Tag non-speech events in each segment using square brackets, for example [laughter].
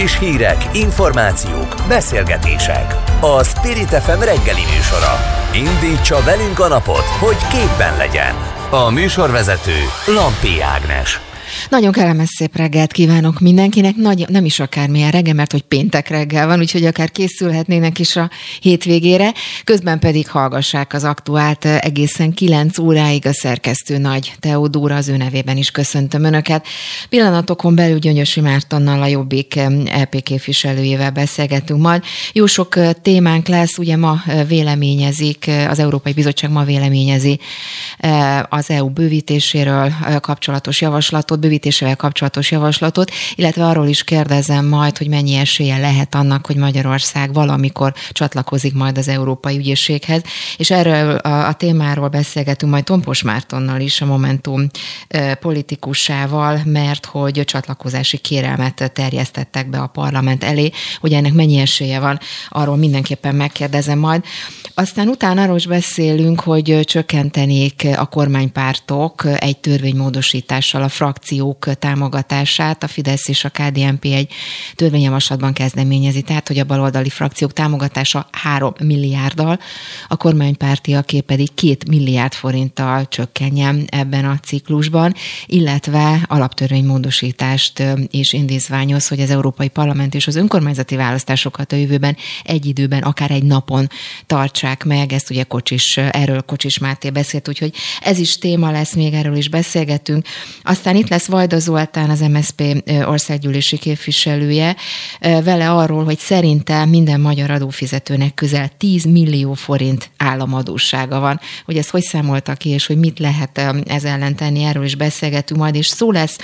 Friss hírek, információk, beszélgetések. A Spirit FM reggeli műsora. Indítsa velünk a napot, hogy képben legyen. A műsorvezető Lampi Ágnes. Nagyon kellemes szép reggelt kívánok mindenkinek, Nagy, nem is akármilyen reggel, mert hogy péntek reggel van, úgyhogy akár készülhetnének is a hétvégére, közben pedig hallgassák az aktuált egészen 9 óráig a szerkesztő Nagy Teodóra, az ő nevében is köszöntöm Önöket. Pillanatokon belül Gyöngyösi Mártonnal a Jobbik LP képviselőjével beszélgetünk majd. Jó sok témánk lesz, ugye ma véleményezik, az Európai Bizottság ma véleményezi az EU bővítéséről kapcsolatos javaslatot, bővítésével kapcsolatos javaslatot, illetve arról is kérdezem majd, hogy mennyi esélye lehet annak, hogy Magyarország valamikor csatlakozik majd az Európai Ügyészséghez, és erről a, a témáról beszélgetünk majd Tompos Mártonnal is, a Momentum politikusával, mert hogy csatlakozási kérelmet terjesztettek be a parlament elé, hogy ennek mennyi esélye van, arról mindenképpen megkérdezem majd. Aztán utána arról is beszélünk, hogy csökkentenék a kormánypártok egy törvénymódosítással a frakciók támogatását. A Fidesz és a KDNP egy törvényjavaslatban kezdeményezi, tehát hogy a baloldali frakciók támogatása 3 milliárddal, a kormánypártiaké pedig 2 milliárd forinttal csökkenjen ebben a ciklusban, illetve alaptörvénymódosítást és indítványoz, hogy az Európai Parlament és az önkormányzati választásokat a jövőben egy időben, akár egy napon tartsák meg. Ezt ugye Kocsis, erről Kocsis Máté beszélt, úgyhogy ez is téma lesz, még erről is beszélgetünk. Aztán itt lesz Vajda Zoltán, az MSZP országgyűlési képviselője, vele arról, hogy szerinte minden magyar adófizetőnek közel 10 millió forint államadósága van. Hogy ezt hogy számolta ki, és hogy mit lehet ez ellen tenni, erről is beszélgetünk majd, és szó lesz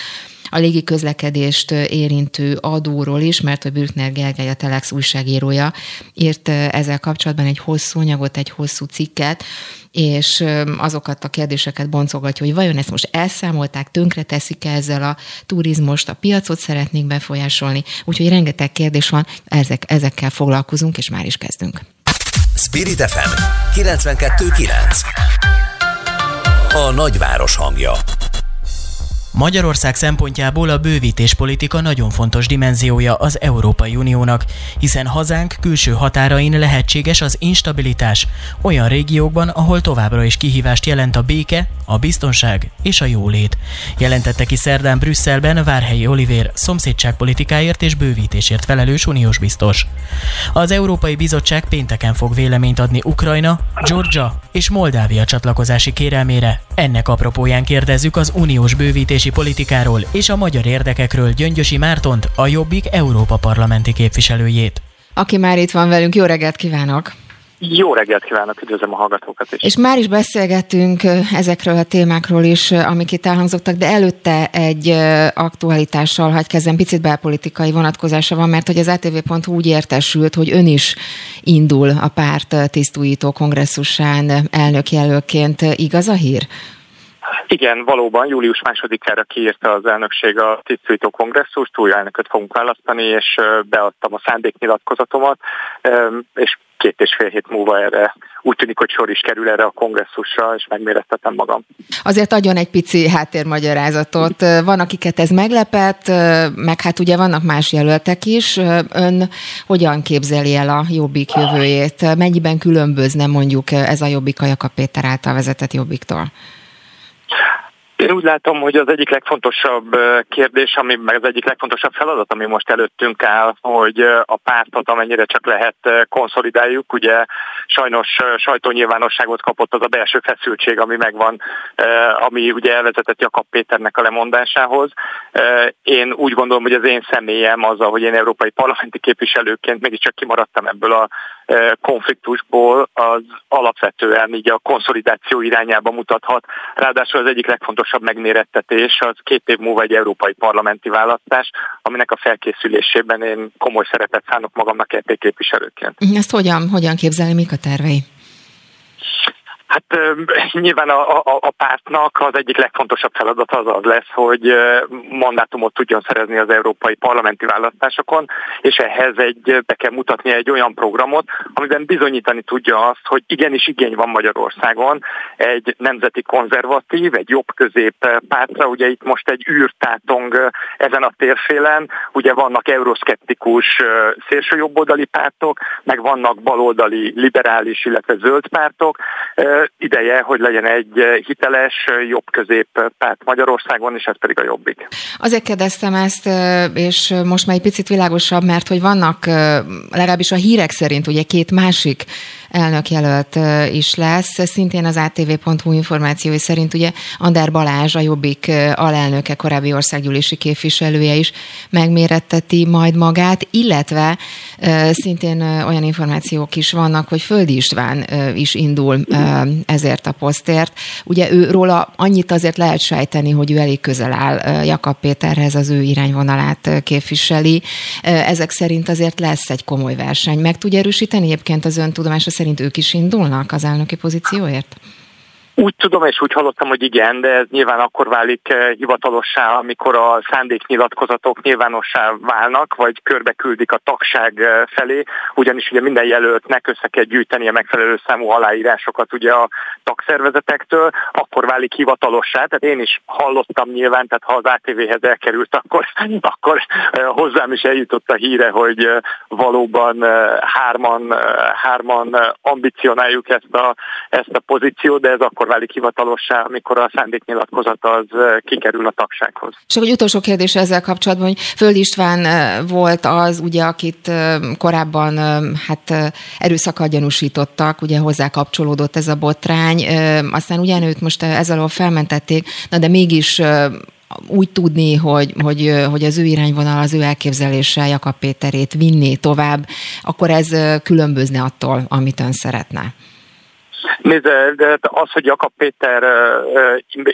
a légi közlekedést érintő adóról is, mert a Bürkner Gergely, a Telex újságírója írt ezzel kapcsolatban egy hosszú anyagot, egy hosszú cikket, és azokat a kérdéseket boncogatja, hogy vajon ezt most elszámolták, tönkre teszik -e ezzel a turizmust, a piacot szeretnék befolyásolni, úgyhogy rengeteg kérdés van, ezek, ezekkel foglalkozunk, és már is kezdünk. Spirit FM 92.9 A nagyváros hangja Magyarország szempontjából a bővítéspolitika nagyon fontos dimenziója az Európai Uniónak, hiszen hazánk külső határain lehetséges az instabilitás olyan régiókban, ahol továbbra is kihívást jelent a béke, a biztonság és a jólét. Jelentette ki szerdán Brüsszelben Várhelyi Olivér szomszédságpolitikáért és bővítésért felelős uniós biztos. Az Európai Bizottság pénteken fog véleményt adni Ukrajna, Georgia és Moldávia csatlakozási kérelmére. Ennek apropóján kérdezzük az uniós bővítés bővítési politikáról és a magyar érdekekről Gyöngyösi Mártont, a Jobbik Európa parlamenti képviselőjét. Aki már itt van velünk, jó reggelt kívánok! Jó reggelt kívánok, üdvözlöm a hallgatókat is. És már is beszélgettünk ezekről a témákról is, amik itt elhangzottak, de előtte egy aktualitással hagy kezdem, picit belpolitikai vonatkozása van, mert hogy az ATV.hu úgy értesült, hogy ön is indul a párt tisztújító kongresszusán elnökjelölként. Igaz a hír? Igen, valóban július másodikára kiírta az elnökség a tisztújtó kongresszust, új elnököt fogunk választani, és beadtam a szándéknyilatkozatomat, és két és fél hét múlva erre úgy tűnik, hogy sor is kerül erre a kongresszusra, és megmérettetem magam. Azért adjon egy pici háttérmagyarázatot. Van, akiket ez meglepett, meg hát ugye vannak más jelöltek is. Ön hogyan képzeli el a Jobbik jövőjét? Mennyiben különbözne mondjuk ez a Jobbik a Péter által vezetett Jobbiktól? Én úgy látom, hogy az egyik legfontosabb kérdés, ami meg az egyik legfontosabb feladat, ami most előttünk áll, hogy a pártot amennyire csak lehet konszolidáljuk. Ugye sajnos sajtónyilvánosságot kapott az a belső feszültség, ami megvan, ami ugye elvezetett Jakab Péternek a lemondásához. Én úgy gondolom, hogy az én személyem az, hogy én európai parlamenti képviselőként mégiscsak kimaradtam ebből a konfliktusból, az alapvetően így a konszolidáció irányába mutathat. Ráadásul az egyik legfontosabb megmérettetés az két év múlva egy európai parlamenti választás, aminek a felkészülésében én komoly szerepet szánok magamnak EP képviselőként. Ezt hogyan, hogyan képzelni, mik a tervei? Hát nyilván a, a, a pártnak az egyik legfontosabb feladata az az lesz, hogy mandátumot tudjon szerezni az európai parlamenti választásokon, és ehhez egy, be kell mutatni egy olyan programot, amiben bizonyítani tudja azt, hogy igenis igény van Magyarországon egy nemzeti konzervatív, egy jobb-közép pártra. Ugye itt most egy űrtátong ezen a térfélen, ugye vannak euroszkeptikus szélsőjobboldali pártok, meg vannak baloldali liberális, illetve zöld pártok ideje, hogy legyen egy hiteles, jobb közép párt Magyarországon, és ez pedig a jobbik. Azért kérdeztem ezt, és most már egy picit világosabb, mert hogy vannak legalábbis a hírek szerint ugye két másik elnökjelölt is lesz. Szintén az ATV.hu információi szerint ugye Ander Balázs, a Jobbik alelnöke, korábbi országgyűlési képviselője is megméretteti majd magát, illetve szintén olyan információk is vannak, hogy Földi István is indul ezért a posztért. Ugye ő róla annyit azért lehet sejteni, hogy ő elég közel áll Jakab Péterhez, az ő irányvonalát képviseli. Ezek szerint azért lesz egy komoly verseny. Meg tudja erősíteni egyébként az ön tudomása szerint ők is indulnak az elnöki pozícióért? Úgy tudom, és úgy hallottam, hogy igen, de ez nyilván akkor válik eh, hivatalossá, amikor a szándéknyilatkozatok nyilvánossá válnak, vagy körbe küldik a tagság eh, felé, ugyanis ugye minden jelöltnek össze kell gyűjteni a megfelelő számú aláírásokat ugye a tagszervezetektől, akkor válik hivatalossá. Tehát én is hallottam nyilván, tehát ha az ATV-hez elkerült, akkor, [laughs] akkor eh, hozzám is eljutott a híre, hogy valóban hárman, hárman ambicionáljuk ezt a, ezt a pozíciót, de ez akkor akkor válik hivatalossá, amikor a szándéknyilatkozat az kikerül a tagsághoz. És egy utolsó kérdés ezzel kapcsolatban, hogy Föld István volt az, ugye, akit korábban hát erőszakkal gyanúsítottak, ugye hozzá kapcsolódott ez a botrány, aztán ugyanőt most ezzel alól felmentették, na de mégis úgy tudni, hogy, hogy, hogy az ő irányvonal, az ő elképzelése Jakab Péterét vinné tovább, akkor ez különbözne attól, amit ön szeretne. Nézd, de az, hogy Jakab Péter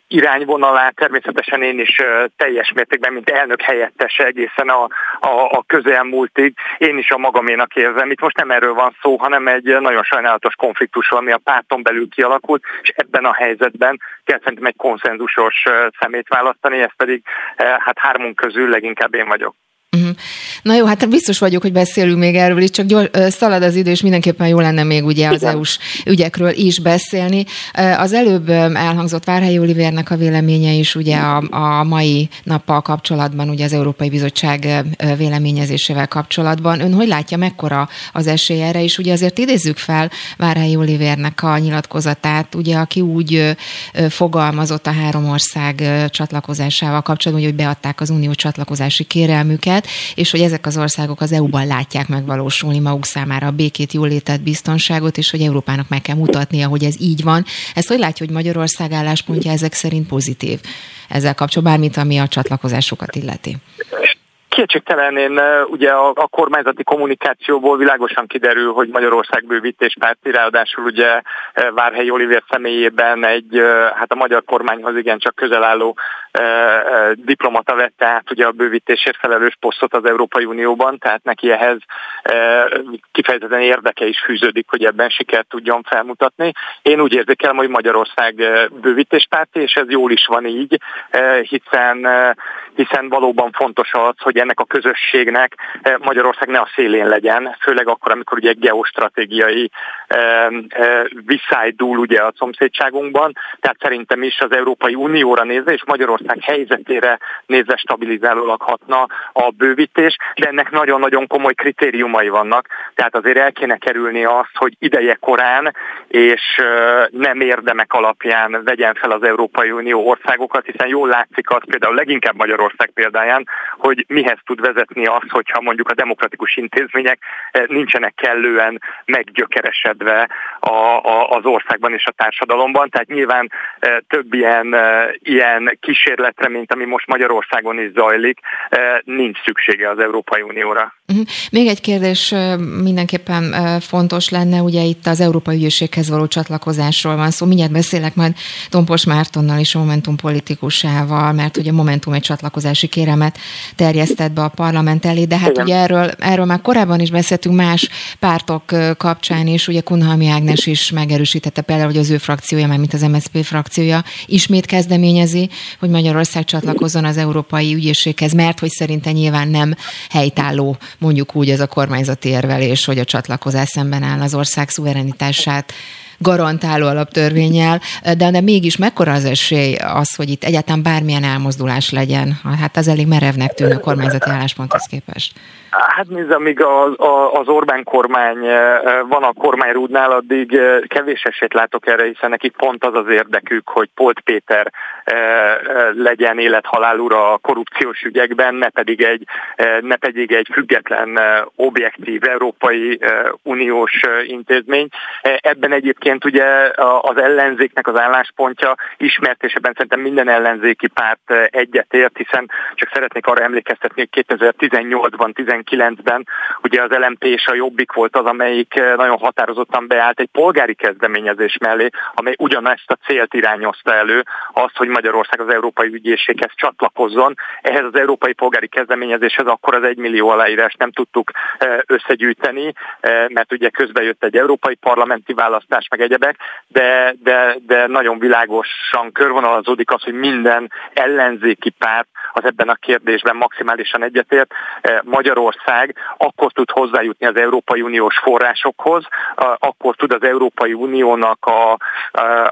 irányvonalát természetesen én is teljes mértékben, mint elnök helyettese egészen a, a, a közelmúltig, én is a magaménak érzem. Itt most nem erről van szó, hanem egy nagyon sajnálatos konfliktusról, ami a párton belül kialakult, és ebben a helyzetben kell szerintem egy konszenzusos szemét választani, ez pedig hát hármunk közül leginkább én vagyok. Uh-huh. Na jó, hát biztos vagyok, hogy beszélünk még erről is, csak gyors, szalad az idő, és mindenképpen jó lenne még ugye az EU-s ügyekről is beszélni. Az előbb elhangzott Várhelyi Olivérnek a véleménye is ugye a, a mai nappal kapcsolatban, ugye az Európai Bizottság véleményezésével kapcsolatban. Ön hogy látja, mekkora az esély erre, és ugye azért idézzük fel Várhelyi Olivérnek a nyilatkozatát, ugye aki úgy fogalmazott a három ország csatlakozásával kapcsolatban, hogy beadták az unió csatlakozási kérelmüket, helyzet, és hogy ezek az országok az EU-ban látják megvalósulni maguk számára a békét, jólétet, biztonságot, és hogy Európának meg kell mutatnia, hogy ez így van. Ezt hogy látja, hogy Magyarország álláspontja ezek szerint pozitív ezzel kapcsolatban, bármint ami a csatlakozásokat illeti? Kétségtelen én ugye a, a kormányzati kommunikációból világosan kiderül, hogy Magyarország bővítés párti, ráadásul ugye Várhelyi Olivér személyében egy, hát a magyar kormányhoz igen csak közel álló diplomata vette át ugye a bővítésért felelős posztot az Európai Unióban, tehát neki ehhez kifejezetten érdeke is fűződik, hogy ebben sikert tudjon felmutatni. Én úgy érzékelem, hogy Magyarország bővítéspárti, és ez jól is van így, hiszen, hiszen valóban fontos az, hogy ennek a közösségnek Magyarország ne a szélén legyen, főleg akkor, amikor ugye geostratégiai visszájdul ugye a szomszédságunkban, tehát szerintem is az Európai Unióra nézve és Magyarország helyzetére nézve stabilizálólag hatna a bővítés, de ennek nagyon-nagyon komoly kritériumai vannak, tehát azért el kéne kerülni azt, hogy ideje korán és nem érdemek alapján vegyen fel az Európai Unió országokat, hiszen jól látszik az például leginkább Magyarország példáján, hogy mihez tud vezetni az, hogyha mondjuk a demokratikus intézmények nincsenek kellően meggyökeresedve a, a, az országban és a társadalomban. Tehát nyilván több ilyen, ilyen kísérlet kísérletre, mint ami most Magyarországon is zajlik, eh, nincs szüksége az Európai Unióra. Mhm. Még egy kérdés mindenképpen fontos lenne, ugye itt az Európai Ügyészséghez való csatlakozásról van szó. Mindjárt beszélek majd Tompos Mártonnal is, a Momentum politikusával, mert ugye Momentum egy csatlakozási kéremet vezetett be a parlament elé, de hát Igen. ugye erről, erről már korábban is beszéltünk más pártok kapcsán is, ugye Kunhalmi Ágnes is megerősítette például, hogy az ő frakciója, már mint az MSZP frakciója ismét kezdeményezi, hogy Magyarország csatlakozzon az Európai Ügyészséghez, mert hogy szerinte nyilván nem helytálló, mondjuk úgy ez a kormányzati érvelés, hogy a csatlakozás szemben áll az ország szuverenitását garantáló alaptörvényel, de, de mégis mekkora az esély az, hogy itt egyáltalán bármilyen elmozdulás legyen? Hát az elég merevnek tűnő kormányzati állásponthoz képest. Hát nézd, amíg az, az Orbán kormány van a kormányrúdnál, addig kevés esélyt látok erre, hiszen neki pont az az érdekük, hogy Polt Péter legyen élethalál ura a korrupciós ügyekben, ne pedig egy, ne pedig egy független, objektív Európai Uniós intézmény. Ebben egyébként ugye az ellenzéknek az álláspontja ismert, és ebben szerintem minden ellenzéki párt egyetért, hiszen csak szeretnék arra emlékeztetni, hogy 2018-ban, 2019-ben ugye az LMP és a Jobbik volt az, amelyik eh, nagyon határozottan beállt egy polgári kezdeményezés mellé, amely ugyanezt a célt irányozta elő, azt, hogy Magyarország az Európai Ügyészséghez csatlakozzon. Ehhez az Európai Polgári Kezdeményezéshez akkor az egymillió aláírás nem tudtuk eh, összegyűjteni, eh, mert ugye közben jött egy európai parlamenti választás, meg egyebek, de, de, de nagyon világosan körvonalazódik az, hogy minden ellenzéki párt az ebben a kérdésben maximálisan egyetért. Magyarország ország akkor tud hozzájutni az Európai Uniós forrásokhoz, akkor tud az Európai Uniónak, a,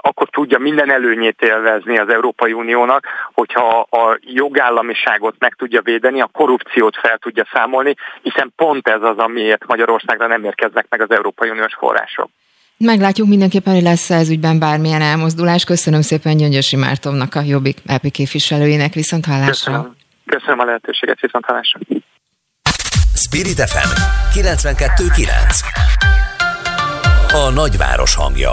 akkor tudja minden előnyét élvezni az Európai Uniónak, hogyha a jogállamiságot meg tudja védeni, a korrupciót fel tudja számolni, hiszen pont ez az, amiért Magyarországra nem érkeznek meg az Európai Uniós források. Meglátjuk mindenképpen, hogy lesz ez ügyben bármilyen elmozdulás. Köszönöm szépen Gyöngyösi Mártomnak, a Jobbik EP képviselőjének. Viszont hallásra. Köszönöm. Köszönöm a lehetőséget, viszont hallásra. Spirit FM 92.9 A nagyváros hangja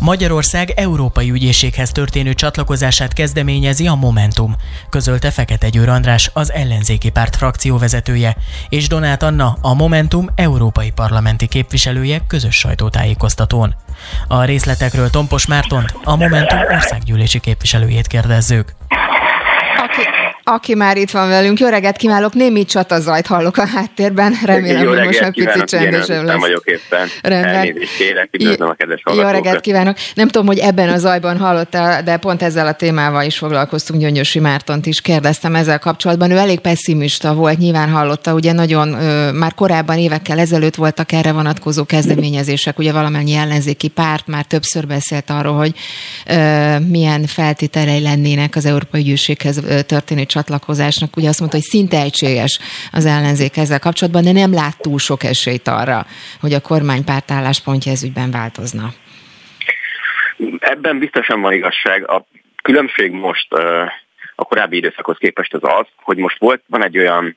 Magyarország Európai Ügyészséghez történő csatlakozását kezdeményezi a Momentum, közölte Fekete Győr András, az ellenzéki párt frakcióvezetője, és Donát Anna, a Momentum európai parlamenti képviselője közös sajtótájékoztatón. A részletekről Tompos Mártont, a Momentum országgyűlési képviselőjét kérdezzük. Aki már itt van velünk, jó reggelt kívánok, némi csatazajt hallok a háttérben, remélem, hogy most egy picit csendesebb lesz. vagyok éppen. Rendben. kérek, a kedves Jó reggelt kívánok. Nem tudom, hogy ebben a zajban hallotta, de pont ezzel a témával is foglalkoztunk, Gyöngyösi Mártont is kérdeztem ezzel kapcsolatban. Ő elég pessimista volt, nyilván hallotta, ugye nagyon, már korábban évekkel ezelőtt voltak erre vonatkozó kezdeményezések, ugye valamennyi ellenzéki párt már többször beszélt arról, hogy milyen feltételei lennének az Európai Gyűjséghez történő csatlakozásnak ugye azt mondta, hogy szinte egységes az ellenzék ezzel kapcsolatban, de nem lát túl sok esélyt arra, hogy a kormánypárt álláspontja ez ügyben változna. Ebben biztosan van igazság. A különbség most a korábbi időszakhoz képest az az, hogy most volt, van egy olyan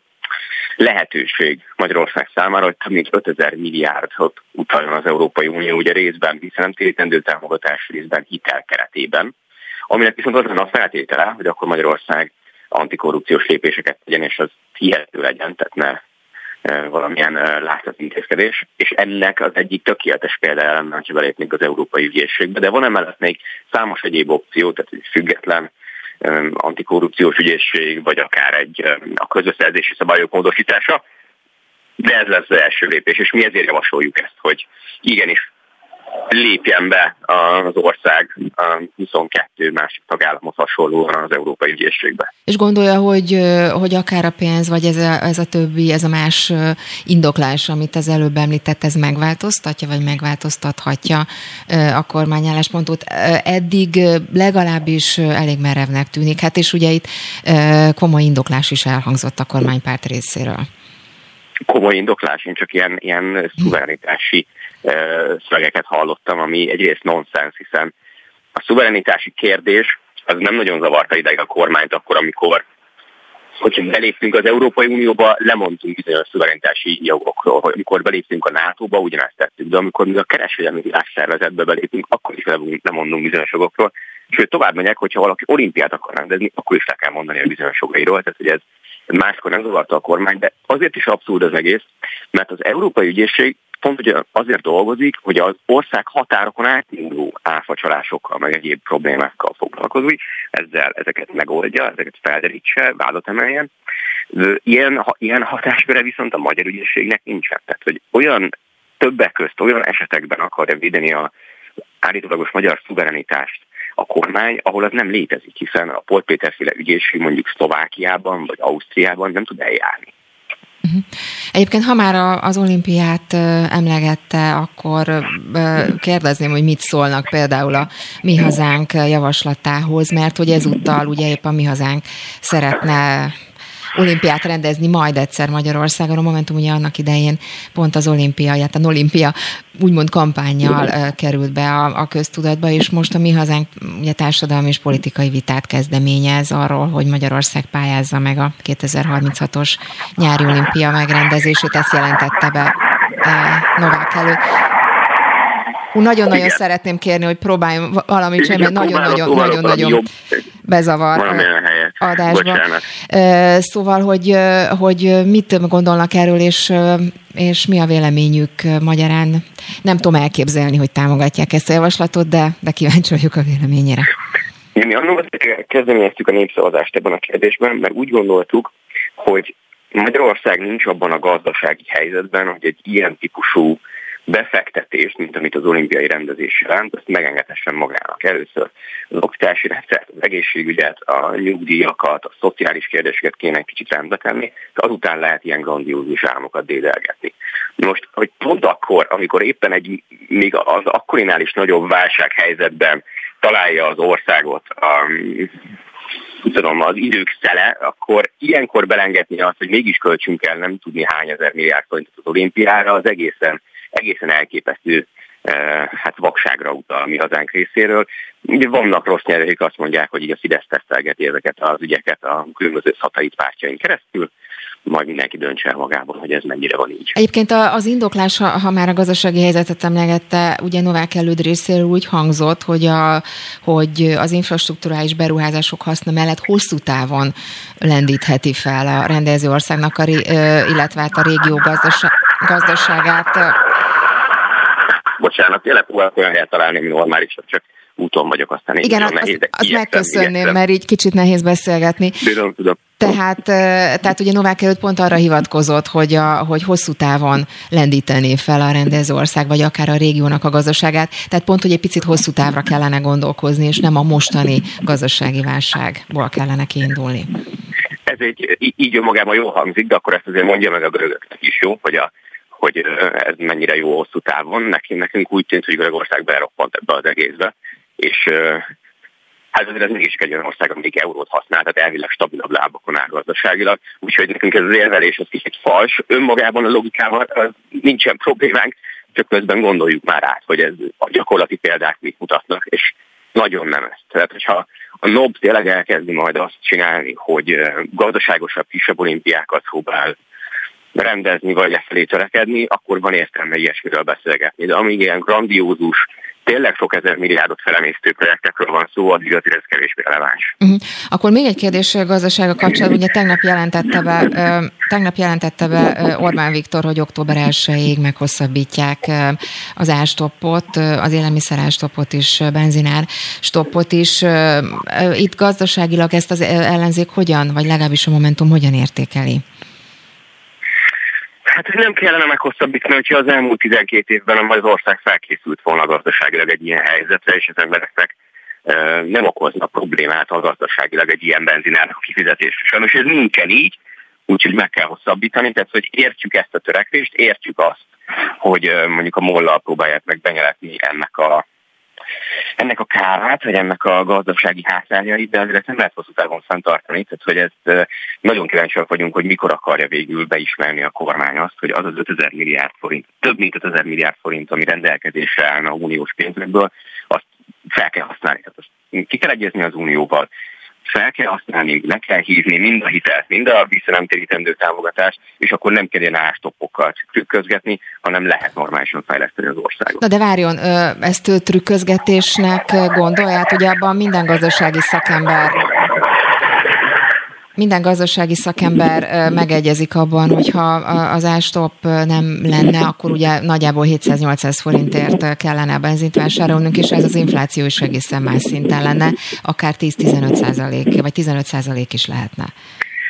lehetőség Magyarország számára, hogy több mint 5000 milliárdot utaljon az Európai Unió, ugye részben hiszen térítendő támogatás részben hitel keretében, aminek viszont az lenne a feltétele, hogy akkor Magyarország antikorrupciós lépéseket tegyen, és az hihető legyen, tehát ne e, valamilyen e, látható intézkedés, és ennek az egyik tökéletes példája lenne, ha belépnénk az Európai Ügyészségbe, de van emellett még számos egyéb opció, tehát egy független e, antikorrupciós ügyészség, vagy akár egy a közösszerzési szabályok módosítása, de ez lesz az első lépés, és mi ezért javasoljuk ezt, hogy igenis lépjen be az ország a 22 másik tagállamhoz hasonlóan az Európai Ügyészségbe. És gondolja, hogy, hogy akár a pénz, vagy ez a, ez a többi, ez a más indoklás, amit az előbb említett, ez megváltoztatja, vagy megváltoztathatja a kormányálláspontot. Eddig legalábbis elég merevnek tűnik. Hát és ugye itt komoly indoklás is elhangzott a kormánypárt részéről. Komoly indoklás, én csak ilyen, ilyen szuverenitási szövegeket hallottam, ami egyrészt nonsens, hiszen a szuverenitási kérdés az nem nagyon zavarta ideig a kormányt akkor, amikor hogyha beléptünk az Európai Unióba, lemondtunk bizonyos szuverenitási jogokról. Hogy amikor beléptünk a NATO-ba, ugyanezt tettük, de amikor mi a kereskedelmi világszervezetbe belépünk, akkor is lemondunk bizonyos jogokról. Sőt, tovább megyek, hogyha valaki olimpiát akar rendezni, akkor is le kell mondani a bizonyos jogairól. Tehát, hogy ez máskor nem zavarta a kormány, de azért is abszurd az egész, mert az Európai Ügyészség pont ugye azért dolgozik, hogy az ország határokon átinduló áfacsalásokkal, meg egyéb problémákkal foglalkozik, ezzel ezeket megoldja, ezeket felderítse, vádat emeljen. Ilyen, ilyen hatásköre viszont a magyar ügyészségnek nincsen. Tehát, hogy olyan többek közt olyan esetekben akarja védeni a állítólagos magyar szuverenitást a kormány, ahol az nem létezik, hiszen a Pol Péterféle ügyészség mondjuk Szlovákiában vagy Ausztriában nem tud eljárni. Uh-huh. Egyébként, ha már az olimpiát emlegette, akkor kérdezném, hogy mit szólnak például a Mi Hazánk javaslatához, mert hogy ezúttal ugye épp a Mi Hazánk szeretne olimpiát rendezni majd egyszer Magyarországon. A Momentum ugye annak idején pont az olimpia, hát a olimpia úgymond kampányjal került be a, a köztudatba, és most a mi hazánk ugye társadalmi és politikai vitát kezdeményez arról, hogy Magyarország pályázza meg a 2036-os nyári olimpia megrendezését, ezt jelentette be Novák előtt. Nagyon-nagyon szeretném kérni, hogy próbáljunk valamit sem, mert nagyon-nagyon-nagyon-nagyon bezavar adásba. Szóval, hogy, hogy mit gondolnak erről, és, és mi a véleményük magyarán. Nem tudom elképzelni, hogy támogatják ezt a javaslatot, de, de kíváncsi vagyok a véleményére. Mi annól kezdeményeztük a népszavazást ebben a kérdésben, mert úgy gondoltuk, hogy Magyarország nincs abban a gazdasági helyzetben, hogy egy ilyen típusú befektetést, mint amit az olimpiai rendezés jelent, azt megengedhessen magának. Először az oktatási rendszert, az egészségügyet, a nyugdíjakat, a szociális kérdéseket kéne egy kicsit rendbe tenni, és azután lehet ilyen grandiózus álmokat dédelgetni. Most, hogy pont akkor, amikor éppen egy még az akkorinál is nagyobb válsághelyzetben találja az országot a tudom, az idők szele, akkor ilyenkor belengedni azt, hogy mégis költsünk el nem tudni hány ezer milliárd forintot az olimpiára, az egészen egészen elképesztő eh, hát vakságra utal a mi hazánk részéről. Vannak rossz nyelvek, azt mondják, hogy így a Fidesz tesztelgeti ezeket az ügyeket a különböző szatellit pártjain keresztül, majd mindenki döntse el magában, hogy ez mennyire van így. Egyébként az indoklás, ha, ha már a gazdasági helyzetet emlegette, ugye Novák előd részéről úgy hangzott, hogy, a, hogy az infrastruktúrális beruházások haszna mellett hosszú távon lendítheti fel a rendező országnak, a, illetve hát a régió gazdaságát bocsánat, tényleg próbálok olyan helyet találni, ami normális, csak úton vagyok, aztán Igen, azt, nehéz, azt megköszönném, mert így kicsit nehéz beszélgetni. Tudom, tudom. Tehát, tehát ugye Novák előtt pont arra hivatkozott, hogy, a, hogy hosszú távon lendítené fel a rendező ország, vagy akár a régiónak a gazdaságát. Tehát pont, hogy egy picit hosszú távra kellene gondolkozni, és nem a mostani gazdasági válságból kellene kiindulni. Ez egy, így önmagában jól hangzik, de akkor ezt azért mondja meg a görögöknek is, jó, hogy a hogy ez mennyire jó hosszú távon. Nekünk, nekünk úgy tűnt, hogy Görögország beroppant ebbe az egészbe, és hát azért ez mégis egy olyan ország, amelyik eurót használ, tehát elvileg stabilabb lábakon áll gazdaságilag, úgyhogy nekünk ez az érvelés az kicsit fals. Önmagában a logikával nincsen problémánk, csak közben gondoljuk már át, hogy ez a gyakorlati példák mit mutatnak, és nagyon nem ez. Tehát, hogyha a NOB tényleg elkezdi majd azt csinálni, hogy gazdaságosabb, kisebb olimpiákat próbál rendezni, vagy lefelé törekedni, akkor van értelme ilyesmiről beszélgetni. De amíg ilyen grandiózus, tényleg sok ezer milliárdot felemésztő projektekről van szó, addig azért ez kevésbé releváns. Uh-huh. Akkor még egy kérdés gazdasága kapcsolatban. Ugye tegnap jelentette be, tegnap jelentette be Orbán Viktor, hogy október 1-ig meghosszabbítják az árstoppot, az élelmiszer árstoppot is, benzinár stoppot is. Itt gazdaságilag ezt az ellenzék hogyan, vagy legalábbis a Momentum hogyan értékeli? Hát nem kellene meghosszabbítani, hogyha az elmúlt 12 évben az ország felkészült volna gazdaságilag egy ilyen helyzetre, és az embereknek nem okozna problémát a gazdaságilag egy ilyen benzinárnak kifizetés. Sajnos ez nincsen így, úgyhogy meg kell hosszabbítani, tehát hogy értjük ezt a törekvést, értjük azt, hogy mondjuk a mollal próbálják meg benyeletni ennek a ennek a kárát, vagy ennek a gazdasági hátrányait, de azért nem lehet hosszú távon fenntartani, tehát hogy ezt nagyon kíváncsiak vagyunk, hogy mikor akarja végül beismerni a kormány azt, hogy az az 5000 milliárd forint, több mint 5000 milliárd forint, ami rendelkezésre állna a uniós pénzekből, azt fel kell használni. Tehát azt ki kell egyezni az unióval, fel kell használni, le kell hívni mind a hitelt, mind a visszanemtérítendő támogatást, és akkor nem kell ilyen ástoppokkal trükközgetni, hanem lehet normálisan fejleszteni az országot. Na de várjon, ezt trükközgetésnek gondolját, ugye abban minden gazdasági szakember Minden gazdasági szakember megegyezik abban, hogyha az ástop nem lenne, akkor ugye nagyjából 700-800 forintért kellene a benzint vásárolnunk, és ez az infláció is egészen más szinten lenne, akár 10-15 százalék, vagy 15 százalék is lehetne.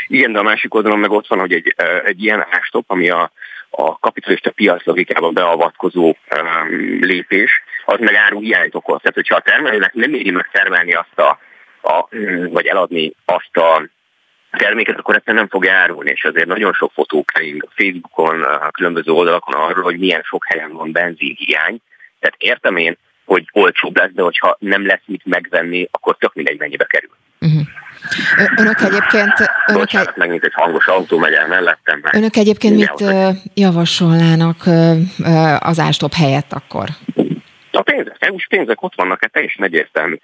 Igen, de a másik oldalon meg ott van, hogy egy, egy ilyen ástop, ami a, a kapitalista piac logikába beavatkozó um, lépés, az meg áruhiányt okoz. Tehát, hogyha a termelőnek nem éri meg termelni azt a, a vagy eladni azt a terméket, akkor ezt nem fog árulni, és azért nagyon sok fotó kering a Facebookon, a különböző oldalakon arról, hogy milyen sok helyen van benzinhiány. Tehát értem én, hogy olcsóbb lesz, de hogyha nem lesz mit megvenni, akkor tök mindegy mennyibe kerül. Uh-huh. Önök egyébként... Önök Bocsánat, egy... megint egy hangos autó megy el mellettem. Mert önök egyébként mit javasolnának az ástop helyett akkor? A pénzek, EU-s pénzek ott vannak, hát teljesen egyértelmű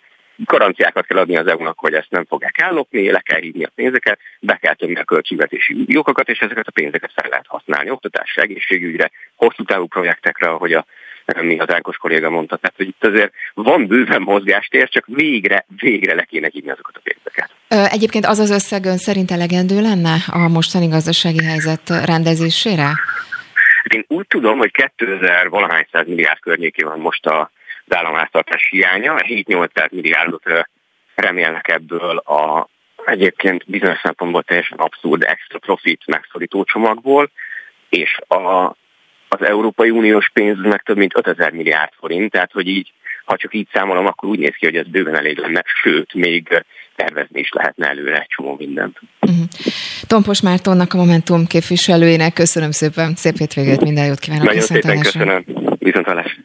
garanciákat kell adni az EU-nak, hogy ezt nem fogják ellopni, le kell hívni a pénzeket, be kell tömni a költségvetési jogokat, és ezeket a pénzeket fel lehet használni oktatásra, egészségügyre, hosszú távú projektekre, ahogy a mi az Ákos kolléga mondta. Tehát, hogy itt azért van bőven mozgástér, csak végre, végre le kéne hívni azokat a pénzeket. Egyébként az az összeg ön szerint elegendő lenne a mostani gazdasági helyzet rendezésére? Hát én úgy tudom, hogy 2000 valahány száz milliárd környékén van most a az államháztartás hiánya. 7-800 milliárdot remélnek ebből a egyébként bizonyos szempontból teljesen abszurd extra profit megszorító csomagból, és a, az Európai Uniós pénznek több mint 5000 milliárd forint, tehát hogy így, ha csak így számolom, akkor úgy néz ki, hogy ez bőven elég lenne, sőt, még tervezni is lehetne előre egy csomó mindent. Uh-huh. Tompos Mártonnak, a Momentum képviselőjének köszönöm szépen, szép hétvégét, minden jót kívánok. Nagyon szépen köszönöm, viszontlátásra.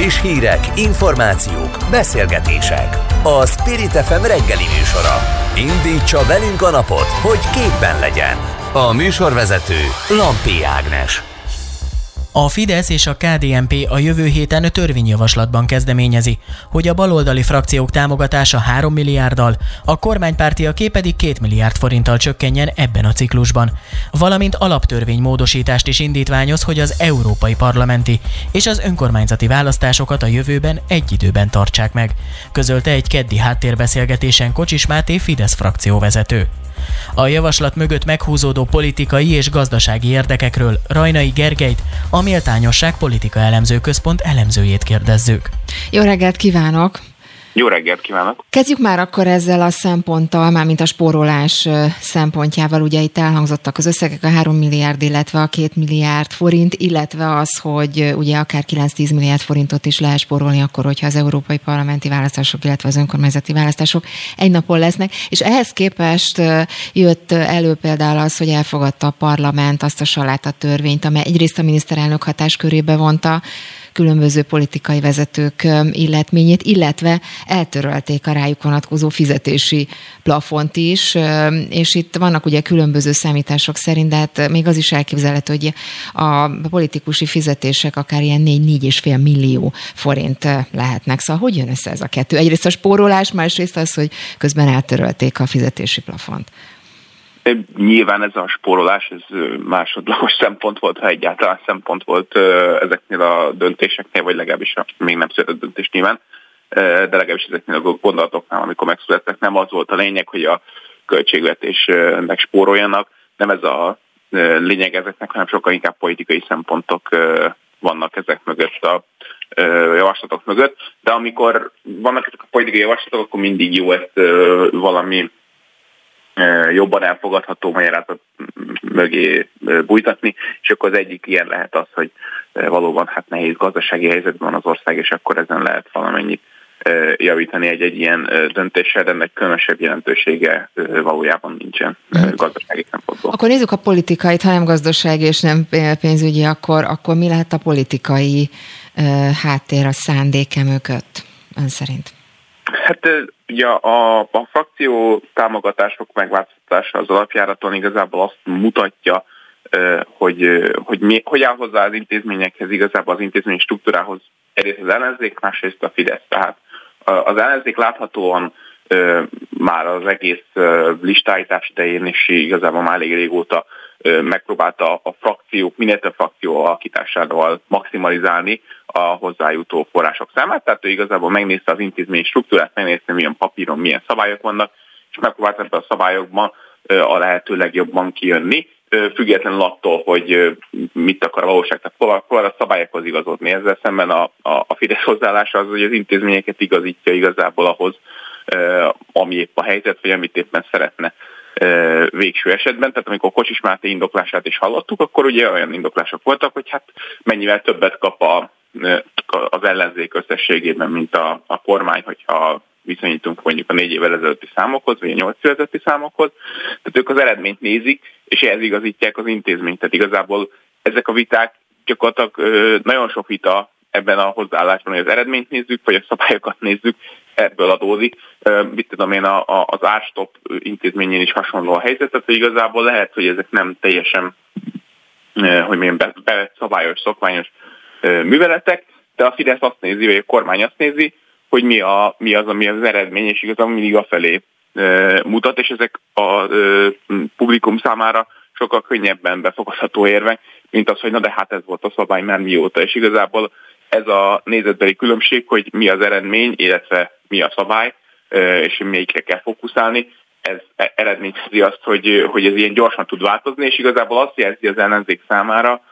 Friss hírek, információk, beszélgetések. A Spirit FM reggeli műsora. Indítsa velünk a napot, hogy képben legyen. A műsorvezető Lampi Ágnes. A Fidesz és a KDNP a jövő héten törvényjavaslatban kezdeményezi, hogy a baloldali frakciók támogatása 3 milliárddal, a kormánypártiaké pedig 2 milliárd forinttal csökkenjen ebben a ciklusban. Valamint alaptörvénymódosítást is indítványoz, hogy az európai parlamenti és az önkormányzati választásokat a jövőben egy időben tartsák meg, közölte egy keddi háttérbeszélgetésen Kocsis Máté Fidesz frakcióvezető. A javaslat mögött meghúzódó politikai és gazdasági érdekekről Rajnai Gergelyt, a Méltányosság Politika Elemző Központ elemzőjét kérdezzük. Jó reggelt kívánok! Jó reggelt kívánok! Kezdjük már akkor ezzel a szemponttal, mármint a spórolás szempontjával. Ugye itt elhangzottak az összegek, a 3 milliárd, illetve a 2 milliárd forint, illetve az, hogy ugye akár 9-10 milliárd forintot is lehet spórolni akkor, hogyha az európai parlamenti választások, illetve az önkormányzati választások egy napon lesznek. És ehhez képest jött elő például az, hogy elfogadta a parlament azt a saláta törvényt, amely egyrészt a miniszterelnök hatáskörébe vonta, különböző politikai vezetők illetményét, illetve eltörölték a rájuk vonatkozó fizetési plafont is, és itt vannak ugye különböző számítások szerint, de hát még az is elképzelhető, hogy a politikusi fizetések akár ilyen 4-4,5 millió forint lehetnek. Szóval hogy jön össze ez a kettő? Egyrészt a spórolás, másrészt az, hogy közben eltörölték a fizetési plafont. Nyilván ez a spórolás, ez másodlagos [laughs] szempont volt, ha egyáltalán szempont volt ezeknél a döntéseknél, vagy legalábbis még nem született döntés nyilván, de legalábbis ezeknél a gondolatoknál, amikor megszülettek, nem az volt a lényeg, hogy a költségvetésnek spóroljanak, nem ez a lényeg ezeknek, hanem sokkal inkább politikai szempontok vannak ezek mögött a javaslatok mögött, de amikor vannak ezek a politikai javaslatok, akkor mindig jó ezt valami jobban elfogadható magyarázat mögé bújtatni, és akkor az egyik ilyen lehet az, hogy valóban hát nehéz gazdasági helyzetben van az ország, és akkor ezen lehet valamennyit javítani egy-egy ilyen döntéssel, de ennek különösebb jelentősége valójában nincsen mhm. gazdasági szempontból. Akkor nézzük a politikait, ha nem gazdasági és nem pénzügyi, akkor, akkor mi lehet a politikai háttér a szándéke mögött ön szerint? Hát ugye a, a frakció támogatások megváltoztatása az alapjáraton igazából azt mutatja, hogy, hogy, mi, hogy áll hozzá az intézményekhez, igazából az intézmény struktúrához egyrészt az ellenzék, másrészt a Fidesz. Tehát az ellenzék láthatóan már az egész listáítás idején is igazából már elég régóta megpróbálta a frakciók, minél több frakció alakításával maximalizálni a hozzájutó források számát. Tehát ő igazából megnézte az intézmény struktúrát, megnézte milyen papíron, milyen szabályok vannak, és megpróbált ebben a szabályokban a lehető legjobban kijönni, függetlenül attól, hogy mit akar a valóság. Tehát próbál a szabályokhoz igazodni. Ezzel szemben a, a, a Fidesz hozzáállása az, hogy az intézményeket igazítja igazából ahhoz, ami épp a helyzet, vagy amit éppen szeretne végső esetben. Tehát amikor Kocsis Máté indoklását is hallottuk, akkor ugye olyan indoklások voltak, hogy hát mennyivel többet kap a, az ellenzék összességében, mint a, a kormány, hogyha viszonyítunk mondjuk a négy évvel ezelőtti számokhoz, vagy a nyolc évvel ezelőtti számokhoz. Tehát ők az eredményt nézik, és ehhez igazítják az intézményt. Tehát igazából ezek a viták gyakorlatilag nagyon sok vita ebben a hozzáállásban, hogy az eredményt nézzük, vagy a szabályokat nézzük, ebből adódik. Mit tudom én, a, az árstop intézményén is hasonló a helyzet, tehát igazából lehet, hogy ezek nem teljesen hogy milyen be, be, szabályos, szokványos műveletek, de a Fidesz azt nézi, vagy a kormány azt nézi, hogy mi, a, mi az, ami az eredmény, és igazából mindig a felé mutat, és ezek a publikum számára sokkal könnyebben befogadható érvek, mint az, hogy na de hát ez volt a szabály már mióta, és igazából ez a nézetbeli különbség, hogy mi az eredmény, illetve mi a szabály, és melyikre kell fókuszálni, ez e, eredményezi azt, hogy, hogy ez ilyen gyorsan tud változni, és igazából azt jelzi az ellenzék számára,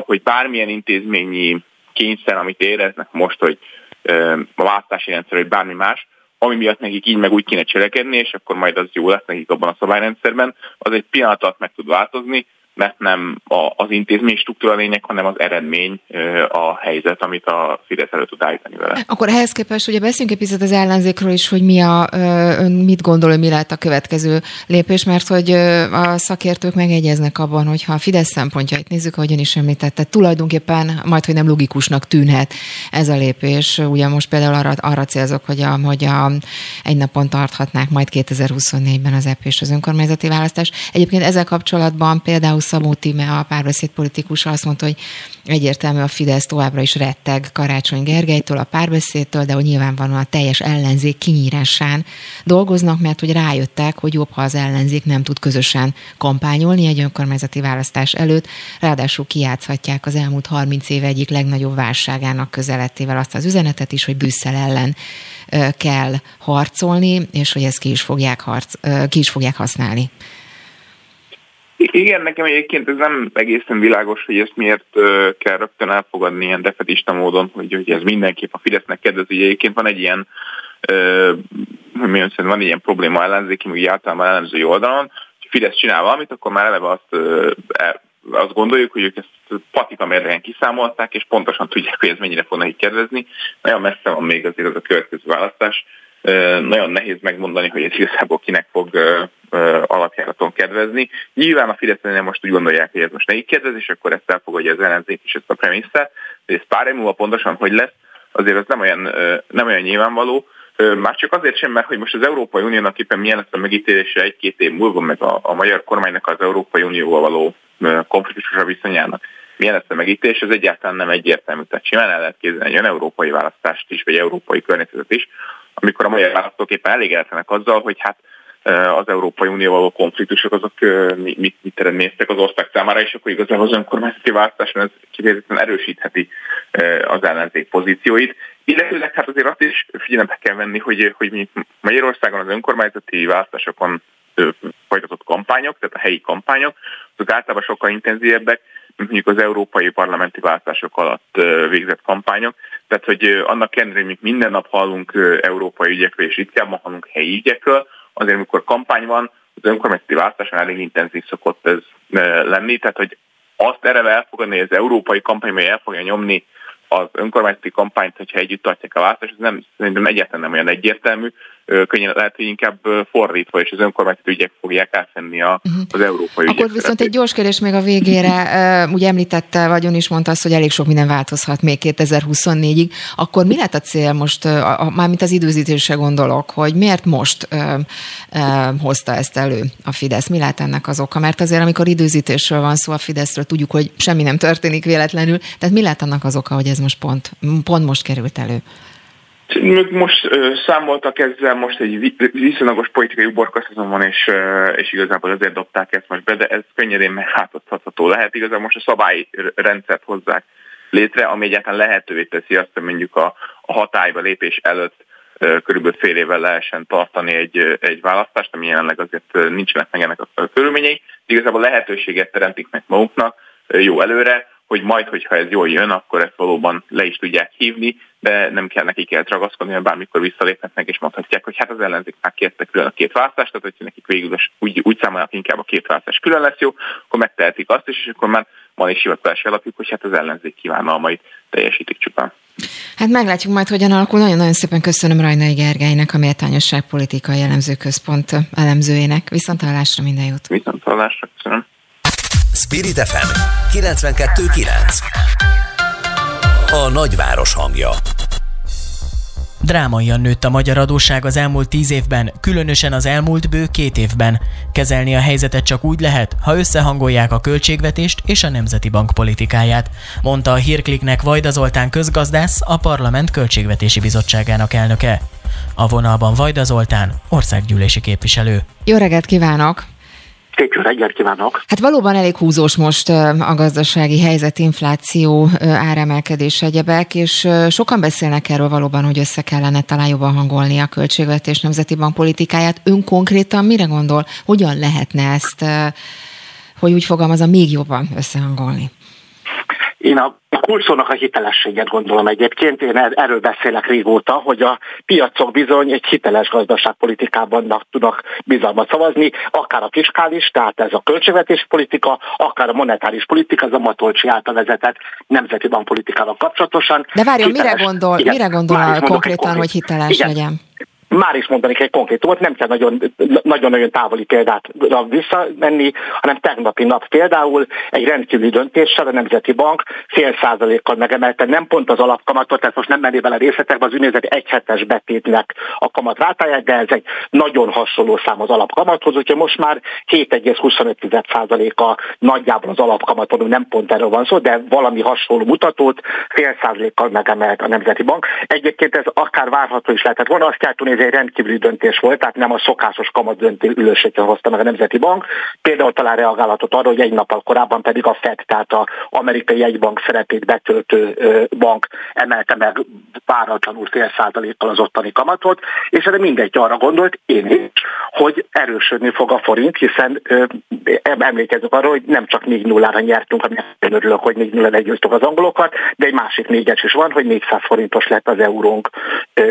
hogy bármilyen intézményi kényszer, amit éreznek most, hogy a választási rendszer, vagy bármi más, ami miatt nekik így meg úgy kéne cselekedni, és akkor majd az jó lesz nekik abban a szabályrendszerben, az egy pillanat alatt meg tud változni, mert nem a, az intézmény struktúra lényeg, hanem az eredmény a helyzet, amit a Fidesz elő tud állítani vele. Akkor ehhez képest ugye beszéljünk egy picit az ellenzékről is, hogy mi a, ön mit gondol, hogy mi lehet a következő lépés, mert hogy a szakértők megegyeznek abban, hogy ha a Fidesz szempontjait nézzük, ahogyan is említette, tulajdonképpen majd, hogy nem logikusnak tűnhet ez a lépés. Ugye most például arra, arra célzok, hogy, a, hogy a, egy napon tarthatnák majd 2024-ben az EP és az önkormányzati választás. Egyébként ezzel kapcsolatban például Szabó Tíme, a párbeszéd politikus azt mondta, hogy egyértelmű a Fidesz továbbra is retteg Karácsony Gergelytől, a párbeszédtől, de hogy nyilvánvalóan a teljes ellenzék kinyírásán dolgoznak, mert hogy rájöttek, hogy jobb, ha az ellenzék nem tud közösen kampányolni egy önkormányzati választás előtt, ráadásul kiátszhatják az elmúlt 30 év egyik legnagyobb válságának közelettével azt az üzenetet is, hogy Brüsszel ellen kell harcolni, és hogy ezt ki is fogják, harc, ki is fogják használni. Igen, nekem egyébként ez nem egészen világos, hogy ezt miért kell rögtön elfogadni ilyen defetista módon, hogy, hogy ez mindenképp a Fidesznek kedvezi. Egyébként van egy ilyen hogy van ilyen probléma ellenzéki, még általában ellenzői oldalon, hogy Fidesz csinál valamit, akkor már eleve azt, e, azt gondoljuk, hogy ők ezt patika mérlegen kiszámolták, és pontosan tudják, hogy ez mennyire fog nekik kedvezni. Nagyon messze van még azért az a következő választás. Nagyon nehéz megmondani, hogy ez igazából kinek fog alapjáraton kedvezni. Nyilván a Fidesznél most úgy gondolják, hogy ez most nekik kedvez, és akkor ezt elfogadja az ellenzék és ezt a premisszát, de ez pár év múlva pontosan hogy lesz, azért az nem olyan, nem olyan nyilvánvaló, már csak azért sem, mert hogy most az Európai Uniónak éppen milyen lesz a megítélése egy-két év múlva, meg a, a magyar kormánynak az Európai Unióval való konfliktusra viszonyának milyen lesz a megítélés, ez egyáltalán nem egyértelmű. Tehát simán el lehet képzelni egy olyan európai választást is, vagy európai környezetet is, amikor a magyar választók éppen elégedetlenek azzal, hogy hát az Európai Unióval való konfliktusok azok mit, mit eredményeztek az ország számára, és akkor igazából az önkormányzati választáson ez kifejezetten erősítheti az ellenzék pozícióit. Illetőleg hát azért azt is figyelembe kell venni, hogy, hogy Magyarországon az önkormányzati választásokon folytatott kampányok, tehát a helyi kampányok, azok általában sokkal intenzívebbek, mondjuk az európai parlamenti választások alatt végzett kampányok. Tehát, hogy annak ellenére, hogy minden nap hallunk európai ügyekről, és ritkábban hallunk helyi ügyekről, azért amikor kampány van, az önkormányzati választáson elég intenzív szokott ez lenni, tehát hogy azt erre elfogadni, hogy az európai kampány, el fogja nyomni az önkormányzati kampányt, hogyha együtt tartják a választást, ez nem, szerintem egyáltalán nem olyan egyértelmű. Könnyen lehet, hogy inkább fordítva, és az önkormányzati ügyek fogják átvenni a, uh-huh. az európai Akkor viszont egy gyors kérdés még a végére. Ugye említette, vagy ön is mondta azt, hogy elég sok minden változhat még 2024-ig. Akkor mi lett a cél most, mármint az időzítésre gondolok, hogy miért most ö, ö, hozta ezt elő a Fidesz? Mi lehet ennek az oka? Mert azért, amikor időzítésről van szó a Fideszről, tudjuk, hogy semmi nem történik véletlenül. Tehát mi lehet annak az oka, hogy ez most pont, pont most került elő? Most ö, számoltak ezzel, most egy viszonylagos politikai uborkasztatom van, és, és igazából azért dobták ezt most be, de ez könnyedén megváltoztatható lehet. Igazából most a szabályrendszert hozzák létre, ami egyáltalán lehetővé teszi azt, hogy mondjuk a, a hatályba lépés előtt körülbelül fél évvel lehessen tartani egy, egy választást, ami jelenleg azért nincsenek meg ennek a körülményei. Igazából lehetőséget teremtik meg maguknak jó előre, hogy majd, hogyha ez jól jön, akkor ezt valóban le is tudják hívni, de nem kell nekik eltragaszkodni, mert bármikor visszaléphetnek és mondhatják, hogy hát az ellenzék már kérte külön a két választást, tehát hogyha nekik végül úgy, úgy számolják inkább a két választás külön lesz jó, akkor megtehetik azt is, és akkor már van is hivatalási alapjuk, hogy hát az ellenzék kívánalmait teljesítik csupán. Hát meglátjuk majd, hogyan alakul. Nagyon-nagyon szépen köszönöm Rajnai Gergelynek, a Méltányosságpolitikai Elemzőközpont elemzőjének. Viszont hallásra minden jót. Viszont hallásra, köszönöm. Spirit FM 92.9 A nagyváros hangja Drámaian nőtt a magyar adósság az elmúlt tíz évben, különösen az elmúlt bő két évben. Kezelni a helyzetet csak úgy lehet, ha összehangolják a költségvetést és a Nemzeti Bank politikáját, mondta a Hírkliknek Vajda Zoltán közgazdász, a Parlament Költségvetési Bizottságának elnöke. A vonalban Vajda Zoltán, országgyűlési képviselő. Jó reggelt kívánok! Szép jó reggelt kívánok! Hát valóban elég húzós most a gazdasági helyzet, infláció, áremelkedés egyebek, és sokan beszélnek erről valóban, hogy össze kellene talán jobban hangolni a költségvetés nemzeti bankpolitikáját. Ön konkrétan mire gondol? Hogyan lehetne ezt, hogy úgy fogalmazom, még jobban összehangolni? Én a kulcsónak a hitelességet gondolom egyébként. Én er-, erről beszélek régóta, hogy a piacok bizony egy hiteles gazdaságpolitikában tudnak bizalmat szavazni, akár a fiskális, tehát ez a költségvetés politika, akár a monetáris politika, ez a Matolcsi által vezetett nemzeti bankpolitikával kapcsolatosan. De várjon, mire gondol, igen, mire gondol konkrétan, hogy hiteles igen. legyen? Már is mondanék egy konkrétumot, nem kell nagyon-nagyon távoli példát visszamenni, hanem tegnapi nap például egy rendkívüli döntéssel a Nemzeti Bank fél százalékkal megemelte, nem pont az alapkamatot, tehát most nem menné bele részletekbe, az úgynevezett egyhetes betétnek a kamat rátáját, de ez egy nagyon hasonló szám az alapkamathoz, úgyhogy most már 7,25 százaléka nagyjából az alapkamaton, nem pont erről van szó, de valami hasonló mutatót fél százalékkal megemelt a Nemzeti Bank. Egyébként ez akár várható is lehetett volna, azt kell tudni, egy rendkívüli döntés volt, tehát nem a szokásos kamat döntő ülőségre hozta meg a Nemzeti Bank. Például talán reagálatot arra, hogy egy nappal korábban pedig a FED, tehát a amerikai egybank szerepét betöltő bank emelte meg váratlanul fél százalékkal az ottani kamatot, és erre mindegy arra gondolt, én is, hogy erősödni fog a forint, hiszen emlékezzük arra, hogy nem csak 4 nullára nyertünk, ami örülök, hogy 4 0 legyőztük az angolokat, de egy másik négyes is van, hogy 400 forintos lett az eurónk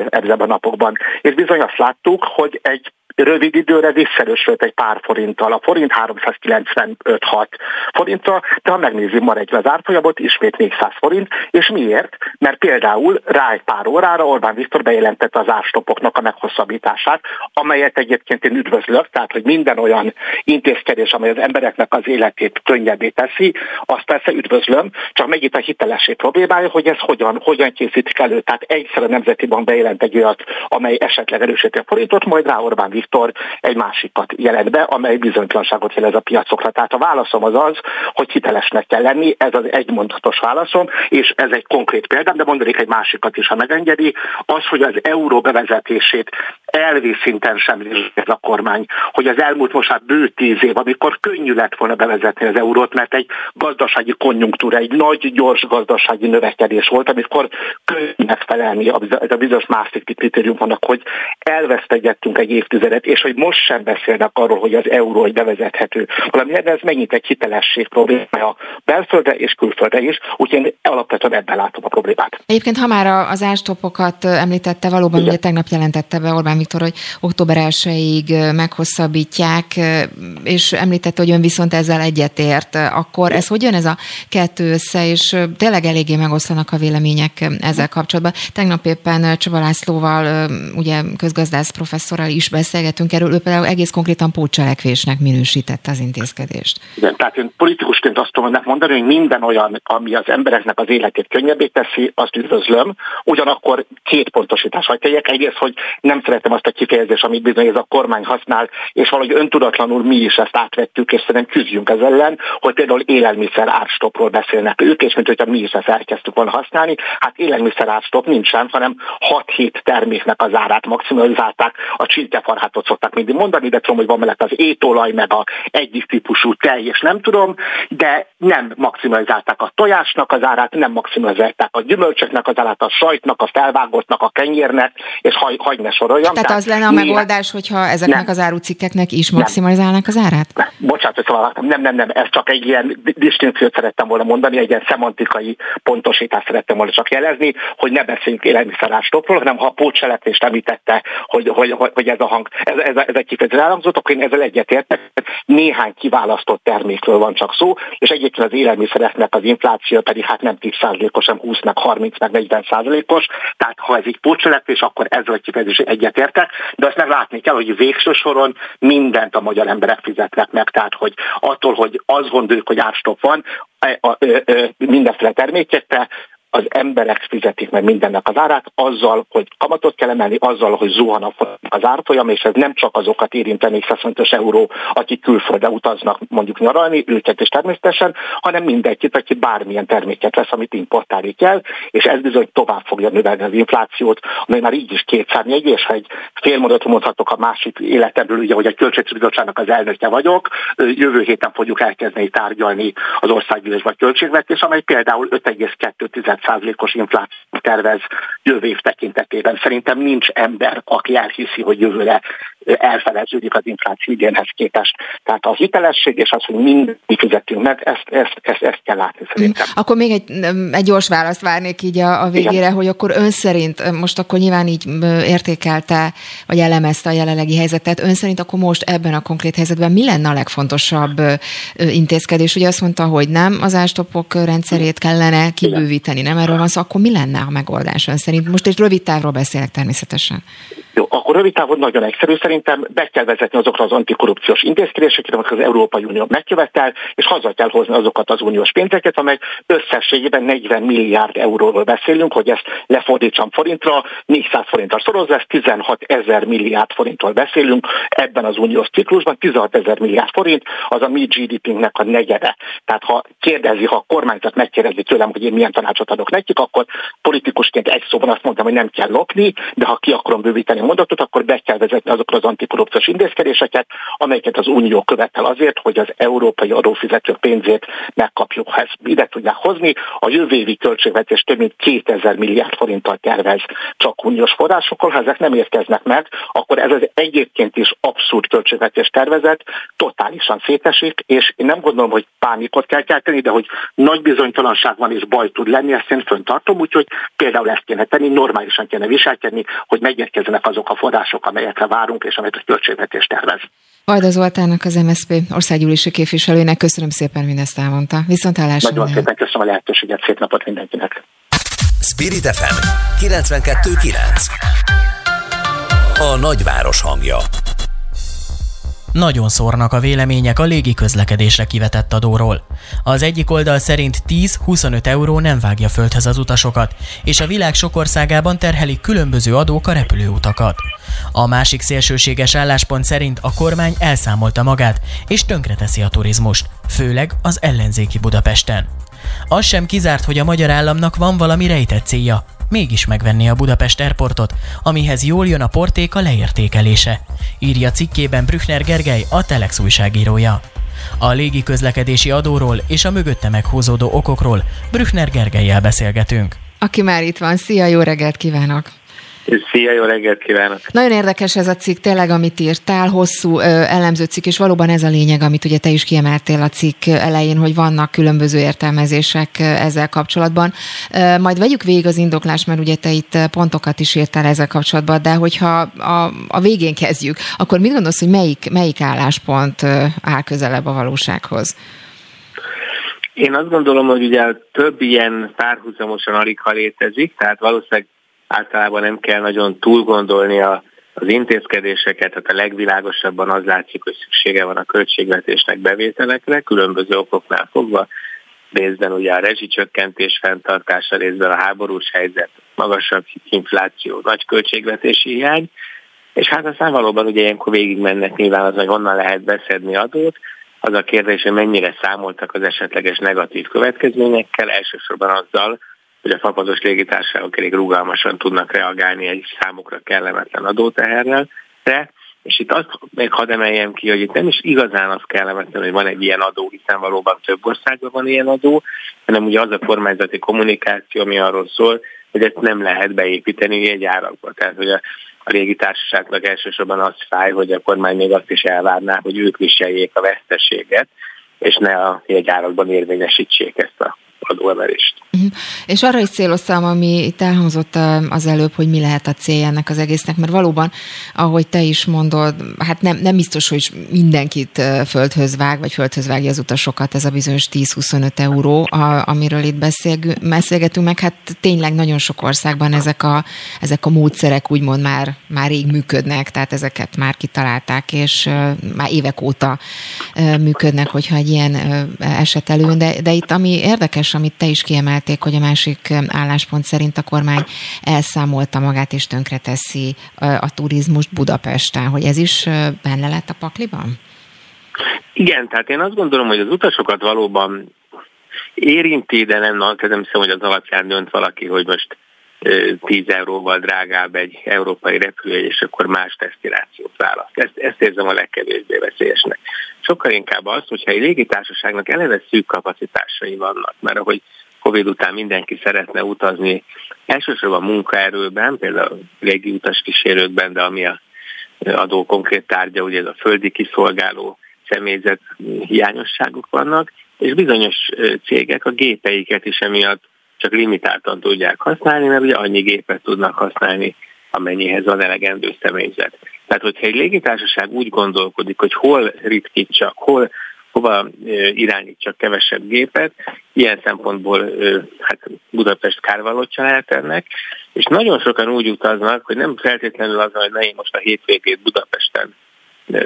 ebben a napokban. És bizony azt láttuk, hogy egy rövid időre visszerősödött egy pár forinttal. A forint 395-6 forintra, de ha megnézzük ma egy az árfolyamot, ismét 400 forint. És miért? Mert például rá egy pár órára Orbán Viktor bejelentette az árstopoknak a meghosszabbítását, amelyet egyébként én üdvözlök, tehát hogy minden olyan intézkedés, amely az embereknek az életét könnyebbé teszi, azt persze üdvözlöm, csak meg itt a hitelesség problémája, hogy ez hogyan, hogyan készítik elő. Tehát egyszer a Nemzeti Bank bejelent egy olyat, amely esetleg erősíti a forintot, majd rá Orbán Viktor Viktor egy másikat jelent be, amely bizonytalanságot jelez a piacokra. Tehát a válaszom az az, hogy hitelesnek kell lenni, ez az egymondatos válaszom, és ez egy konkrét példám, de mondanék egy másikat is, ha megengedi, az, hogy az euró bevezetését elvi szinten sem ez a kormány, hogy az elmúlt most már bő tíz év, amikor könnyű lett volna bevezetni az eurót, mert egy gazdasági konjunktúra, egy nagy, gyors gazdasági növekedés volt, amikor könnyű megfelelni a bizonyos másik kritérium vannak, hogy elvesztegettünk egy évtizedet és hogy most sem beszélnek arról, hogy az euró egy bevezethető valami, de ez megint egy hitelesség problémája belföldre és külföldre is, úgyhogy én alapvetően ebben látom a problémát. Egyébként, ha már az ástopokat említette, valóban Igen. ugye tegnap jelentette be Orbán Viktor, hogy október 1-ig meghosszabbítják, és említette, hogy ön viszont ezzel egyetért, akkor ez hogyan ez a kettő össze, és tényleg eléggé megoszlanak a vélemények ezzel kapcsolatban. Tegnap éppen Csaba Lászlóval, ugye közgazdász professzorral is beszél beszélgetünk erről, ő például egész konkrétan pótcselekvésnek minősítette az intézkedést. Igen, tehát én politikusként azt tudom mondani, hogy minden olyan, ami az embereknek az életét könnyebbé teszi, azt üdvözlöm. Ugyanakkor két pontosítás vagy tegyek. Egyrészt, hogy nem szeretem azt a kifejezést, amit bizony ez a kormány használ, és valahogy öntudatlanul mi is ezt átvettük, és szerintem küzdjünk ez ellen, hogy például élelmiszer árstopról beszélnek ők, és mint hogyha mi is ezt elkezdtük volna használni. Hát élelmiszer árstop nincsen, hanem 6-7 terméknek az árát maximalizálták, a csintefarhát sajátot szokták mindig mondani, de tudom, hogy van mellett az étolaj, meg a egyik típusú tej, és nem tudom, de nem maximalizálták a tojásnak az árát, nem maximalizálták a gyümölcsöknek az árát, a sajtnak, a felvágottnak, a kenyérnek, és hagy, hagy ne soroljam. Tehát, az lenne a megoldás, hogyha ezeknek nem. az árucikkeknek is maximalizálnak az árát? Bocsánat, szóval nem, nem, nem, ez csak egy ilyen distinkciót szerettem volna mondani, egy ilyen szemantikai pontosítást szerettem volna csak jelezni, hogy ne beszéljünk élelmiszerástopról, hanem ha a pótselekvést említette, hogy, hogy, hogy, hogy ez a hang, ez, ez, ez egy kifejezés elhangzott, akkor én ezzel egyetértek. Néhány kiválasztott termékről van csak szó, és egyébként az élelmiszereknek az infláció pedig hát nem 10%-os, hanem 20 meg 30 meg 40 százalékos, tehát ha ez egy pótselekvés, akkor ezzel a kifejezés egyetértek, de azt meg látni kell, hogy végső soron mindent a magyar emberek fizetnek meg, tehát hogy attól, hogy azt gondoljuk, hogy árstop van, mindenféle termékekkel, az emberek fizetik meg mindennek az árát, azzal, hogy kamatot kell emelni, azzal, hogy zuhan a az árfolyam, és ez nem csak azokat érinteni 125 euró, akik külföldre utaznak mondjuk nyaralni, őket is természetesen, hanem mindenkit, aki bármilyen terméket vesz, amit importálni kell, és ez bizony tovább fogja növelni az inflációt, ami már így is kétszárnyegy, és ha egy fél mondatot mondhatok a másik életemről, ugye, hogy a Költségbizottságnak az elnöke vagyok, jövő héten fogjuk elkezdeni tárgyalni az országgyűlés vagy költségvetés, amely például 5,2 5%-os infláció tervez jövő év tekintetében. Szerintem nincs ember, aki elhiszi, hogy jövőre elfeleződik az infláció idénhez képest. Tehát a hitelesség és az, hogy mindig fizetünk meg, ezt, ezt, ezt, ezt kell látni szerintem. Akkor még egy, egy gyors választ várnék így a, a végére, Igen. hogy akkor ön szerint, most akkor nyilván így értékelte, vagy elemezte a jelenlegi helyzetet, ön szerint akkor most ebben a konkrét helyzetben mi lenne a legfontosabb intézkedés? Ugye azt mondta, hogy nem az ástopok rendszerét kellene kibővíteni, nem erről van szó, akkor mi lenne a megoldás ön szerint? Most egy rövid távról beszélek természetesen. Jó, akkor rövid távon nagyon egyszerű. Szerintem be kell vezetni azokra az antikorrupciós intézkedéseket, amiket az Európai Unió megkövetel, és haza kell hozni azokat az uniós pénzeket, amely összességében 40 milliárd euróról beszélünk, hogy ezt lefordítsam forintra, 400 forintra szorozza, ez 16 ezer milliárd forintról beszélünk ebben az uniós ciklusban, 16 ezer milliárd forint, az a mi GDP-nek a negyede. Tehát ha kérdezi, ha a kormányzat megkérdezi tőlem, hogy én milyen tanácsot adok nekik, akkor politikusként egy szóban azt mondtam, hogy nem kell lopni, de ha ki akarom bővíteni mondatot, akkor be kell vezetni azokra az antikorrupciós intézkedéseket, amelyeket az Unió követel azért, hogy az európai adófizetők pénzét megkapjuk. Ha ezt ide tudják hozni, a jövő évi költségvetés több mint 2000 milliárd forinttal tervez csak uniós forrásokkal. Ha ezek nem érkeznek meg, akkor ez az egyébként is abszurd költségvetés tervezet totálisan szétesik, és én nem gondolom, hogy pánikot kell kelteni, de hogy nagy bizonytalanság van és baj tud lenni, ezt én föntartom, úgyhogy például ezt kéne tenni, normálisan kéne viselkedni, hogy megérkezzenek azok a források, amelyekre várunk, és amelyet a költségvetés tervez. Vajda Zoltánnak, az MSZP országgyűlési képviselőnek köszönöm szépen, mindezt elmondta. Viszont hallásra. Nagyon szépen köszönöm a lehetőséget, szép napot mindenkinek. Spirit FM 92.9 A nagyváros hangja nagyon szórnak a vélemények a légi közlekedésre kivetett adóról. Az egyik oldal szerint 10-25 euró nem vágja földhez az utasokat, és a világ sok országában terhelik különböző adók a repülőutakat. A másik szélsőséges álláspont szerint a kormány elszámolta magát, és tönkreteszi a turizmust, főleg az ellenzéki Budapesten. Az sem kizárt, hogy a magyar államnak van valami rejtett célja, mégis megvenni a Budapest Airportot, amihez jól jön a portéka leértékelése, írja cikkében Brückner Gergely, a Telex újságírója. A légi közlekedési adóról és a mögötte meghúzódó okokról Brückner Gergelyel beszélgetünk. Aki már itt van, szia, jó reggelt kívánok! Szia, jó reggelt kívánok! Nagyon érdekes ez a cikk, tényleg, amit írtál, hosszú ö, elemző cikk, és valóban ez a lényeg, amit ugye te is kiemeltél a cikk elején, hogy vannak különböző értelmezések ezzel kapcsolatban. Ö, majd vegyük végig az indoklást, mert ugye te itt pontokat is írtál ezzel kapcsolatban, de hogyha a, a végén kezdjük, akkor mit gondolsz, hogy melyik, melyik álláspont áll közelebb a valósághoz? Én azt gondolom, hogy ugye több ilyen párhuzamosan alig ha létezik, tehát valószínűleg általában nem kell nagyon túl gondolni a, az intézkedéseket, tehát a legvilágosabban az látszik, hogy szüksége van a költségvetésnek bevételekre, különböző okoknál fogva, részben ugye a rezsicsökkentés fenntartása, részben a háborús helyzet, magasabb infláció, nagy költségvetési hiány, és hát aztán valóban ugye ilyenkor végig mennek nyilván az, hogy honnan lehet beszedni adót, az a kérdés, hogy mennyire számoltak az esetleges negatív következményekkel, elsősorban azzal, hogy a fapados légitársaságok elég rugalmasan tudnak reagálni egy számukra kellemetlen adóteherrel, de És itt azt meg hadd emeljem ki, hogy itt nem is igazán azt kell levetni, hogy van egy ilyen adó, hiszen valóban több országban van ilyen adó, hanem ugye az a kormányzati kommunikáció, ami arról szól, hogy ezt nem lehet beépíteni egy árakba. Tehát, hogy a, a légitársaságnak elsősorban az fáj, hogy a kormány még azt is elvárná, hogy ők viseljék a veszteséget, és ne a jegyárakban érvényesítsék ezt a adóemelést. Uh-huh. És arra is céloztam, ami itt elhangzott az előbb, hogy mi lehet a célja ennek az egésznek, mert valóban, ahogy te is mondod, hát nem, nem biztos, hogy mindenkit földhöz vág, vagy földhöz vágja az utasokat ez a bizonyos 10-25 euró, a, amiről itt beszélgetünk, meg hát tényleg nagyon sok országban ezek a, ezek a módszerek úgymond már, már rég működnek, tehát ezeket már kitalálták, és már évek óta működnek, hogyha egy ilyen eset előn, de, de itt ami érdekes, amit te is kiemelték, hogy a másik álláspont szerint a kormány elszámolta magát és tönkreteszi a turizmust Budapesten, hogy ez is benne lett a pakliban? Igen, tehát én azt gondolom, hogy az utasokat valóban érinti, de nem, nem hiszem, hogy az alapján dönt valaki, hogy most 10 euróval drágább egy európai repülő, és akkor más destinációt választ. Ezt, ezt érzem a legkevésbé veszélyesnek. Sokkal inkább az, hogyha egy légitársaságnak eleve szűk kapacitásai vannak, mert ahogy Covid után mindenki szeretne utazni, elsősorban munkaerőben, például légi utas kísérőkben, de ami a adó konkrét tárgya, ugye ez a földi kiszolgáló személyzet hiányosságok vannak, és bizonyos cégek a gépeiket is emiatt csak limitáltan tudják használni, mert ugye annyi gépet tudnak használni, amennyihez van elegendő személyzet. Tehát, hogyha egy légitársaság úgy gondolkodik, hogy hol ritkítsak, hol hova irányítsak kevesebb gépet, ilyen szempontból hát Budapest kárvalótja lehet ennek, és nagyon sokan úgy utaznak, hogy nem feltétlenül az, hogy ne én most a hétvégét Budapesten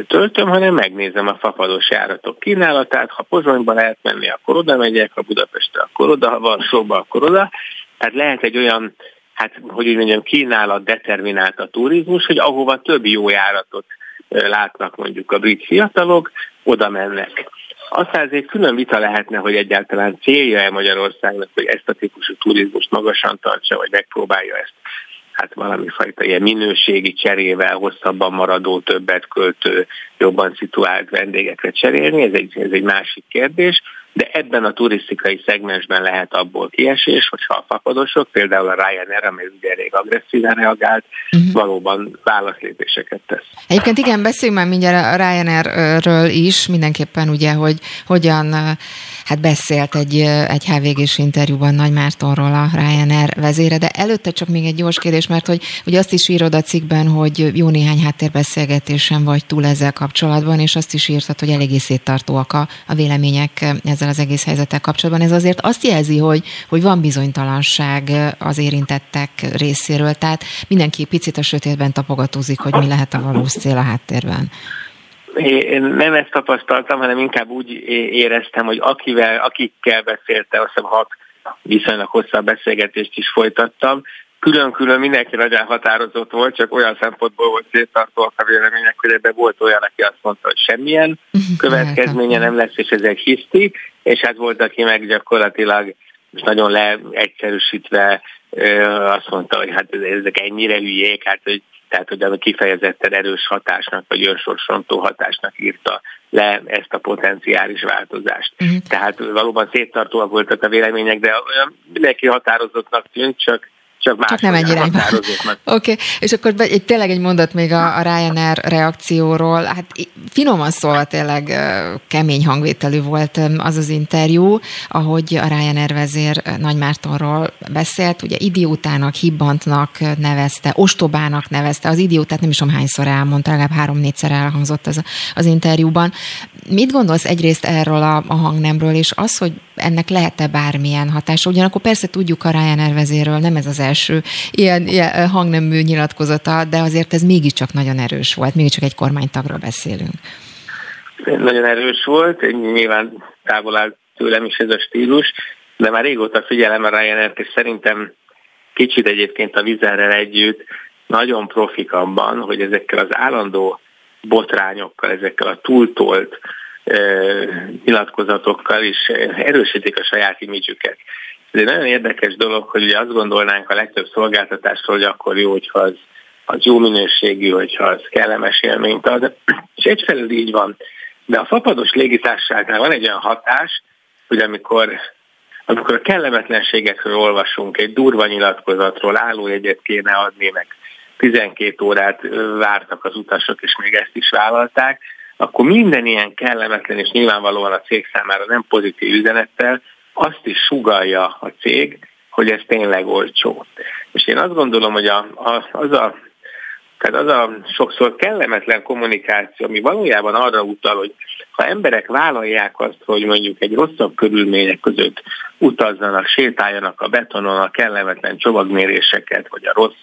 töltöm, hanem megnézem a fapados járatok kínálatát, ha Pozsonyba lehet menni, akkor oda megyek, ha Budapestre, akkor oda, ha van szóba, akkor oda. Tehát lehet egy olyan, hát hogy úgy mondjam, kínálat determinált a turizmus, hogy ahova több jó járatot látnak mondjuk a brit fiatalok, oda mennek. Aztán ez egy külön vita lehetne, hogy egyáltalán célja-e Magyarországnak, hogy ezt a típusú turizmust magasan tartsa, vagy megpróbálja ezt hát valami fajta ilyen minőségi cserével hosszabban maradó, többet költő, jobban szituált vendégekre cserélni, ez egy, ez egy másik kérdés, de ebben a turisztikai szegmensben lehet abból kiesés, hogyha a fapadosok, például a Ryanair, amely ugye elég agresszíven reagált, uh-huh. valóban válaszlépéseket tesz. Egyébként igen, beszéljünk már mindjárt a Ryanairről is, mindenképpen ugye, hogy hogyan hát beszélt egy, egy HVG-s interjúban Nagy Mártonról a Ryanair vezére, de előtte csak még egy gyors kérdés, mert hogy ugye azt is írod a cikkben, hogy jó néhány háttérbeszélgetésen vagy túl ezzel kapcsolatban, és azt is írtad, hogy eléggé széttartóak a, a vélemények ezzel az egész helyzettel kapcsolatban. Ez azért azt jelzi, hogy, hogy van bizonytalanság az érintettek részéről, tehát mindenki picit a sötétben tapogatózik, hogy mi lehet a valós cél a háttérben. Én nem ezt tapasztaltam, hanem inkább úgy éreztem, hogy akivel, akikkel beszélte, azt hiszem hat viszonylag hosszabb beszélgetést is folytattam, külön-külön mindenki nagyon határozott volt, csak olyan szempontból volt széttartóak a vélemények, hogy ebben volt olyan, aki azt mondta, hogy semmilyen [laughs] következménye nem lesz, és ez egy hiszti, és hát volt, aki meg gyakorlatilag most nagyon leegyszerűsítve azt mondta, hogy hát ezek ennyire hülyék, hát hogy tehát hogy kifejezetten erős hatásnak, vagy önsorsontó hatásnak írta le ezt a potenciális változást. Uh-huh. Tehát valóban széttartóak voltak a vélemények, de olyan mindenki határozottnak tűnt, csak csak, csak nem egy irányba. [laughs] Oké, okay. és akkor egy, tényleg egy mondat még a, a Ryanair reakcióról. Hát finoman szólva tényleg kemény hangvételű volt az az interjú, ahogy a Ryanair vezér Nagy Mártonról beszélt, ugye idiótának, hibbantnak nevezte, ostobának nevezte, az idiótát nem is tudom hányszor elmondta, legalább három-négyszer elhangzott az, az interjúban. Mit gondolsz egyrészt erről a, a hangnemről, és az, hogy ennek lehet-e bármilyen hatása? Ugyanakkor persze tudjuk a Ryanair vezéről, nem ez az első ilyen, ilyen hangnemű nyilatkozata, de azért ez mégiscsak nagyon erős volt, mégiscsak egy kormánytagról beszélünk. Nagyon erős volt, nyilván távol áll tőlem is ez a stílus, de már régóta figyelem a ryanair és szerintem kicsit egyébként a vizerrel együtt nagyon profik abban, hogy ezekkel az állandó botrányokkal, ezekkel a túltolt nyilatkozatokkal is erősítik a saját imidzsüket. Ez egy nagyon érdekes dolog, hogy ugye azt gondolnánk a legtöbb szolgáltatásról, hogy akkor jó, hogyha az az jó minőségű, hogyha az kellemes élményt ad. És egyfelől így van. De a fapados légitársaságnál van egy olyan hatás, hogy amikor, amikor a kellemetlenségekről olvasunk, egy durva nyilatkozatról állójegyet kéne adni, meg 12 órát vártak az utasok, és még ezt is vállalták, akkor minden ilyen kellemetlen és nyilvánvalóan a cég számára nem pozitív üzenettel azt is sugalja a cég, hogy ez tényleg olcsó. És én azt gondolom, hogy a, a, az a tehát az a sokszor kellemetlen kommunikáció, ami valójában arra utal, hogy ha emberek vállalják azt, hogy mondjuk egy rosszabb körülmények között utazzanak, sétáljanak a betonon a kellemetlen csomagméréseket, vagy a rossz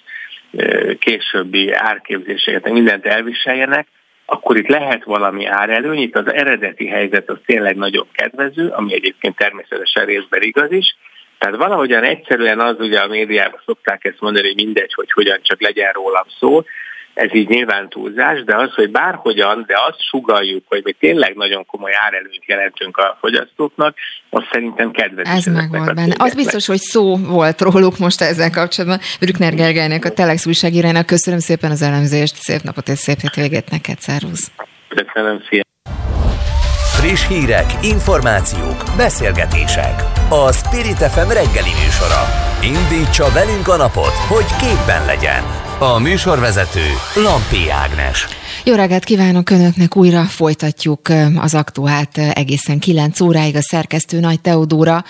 későbbi árképzéseket, mindent elviseljenek, akkor itt lehet valami árelőny, itt az eredeti helyzet az tényleg nagyon kedvező, ami egyébként természetesen részben igaz is, tehát valahogyan egyszerűen az ugye a médiában szokták ezt mondani, hogy mindegy, hogy hogyan csak legyen rólam szó, ez így nyilván túlzás, de az, hogy bárhogyan, de azt sugaljuk, hogy mi tényleg nagyon komoly árelőnyt jelentünk a fogyasztóknak, az szerintem kedvező. Ez meg volt benne. Az biztos, hogy szó volt róluk most ezzel kapcsolatban. Brückner Gergelynek, a Telex újságírának köszönöm szépen az elemzést, szép napot és szép hétvégét neked, szervusz! Köszönöm, szia! Friss hírek, információk, beszélgetések. A Spirit FM reggeli műsora. Indítsa velünk a napot, hogy képben legyen. A műsorvezető Lampi Ágnes. Jó reggelt kívánok Önöknek, újra folytatjuk az aktuált egészen 9 óráig a szerkesztő Nagy Teodóra.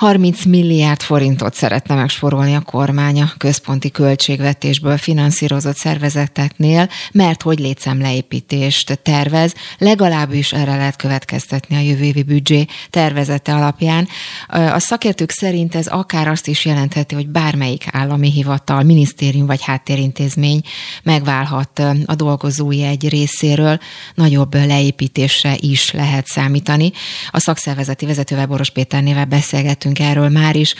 30 milliárd forintot szeretne megsporolni a kormány a központi költségvetésből finanszírozott szervezeteknél, mert hogy létszámleépítést tervez, legalábbis erre lehet következtetni a jövő évi büdzsé tervezete alapján. A szakértők szerint ez akár azt is jelentheti, hogy bármelyik állami hivatal, minisztérium vagy háttérintézmény megválhat a dolgozói egy részéről, nagyobb leépítésre is lehet számítani. A szakszervezeti vezetővel Boros Péternével beszélgetünk beszélgettünk erről már is.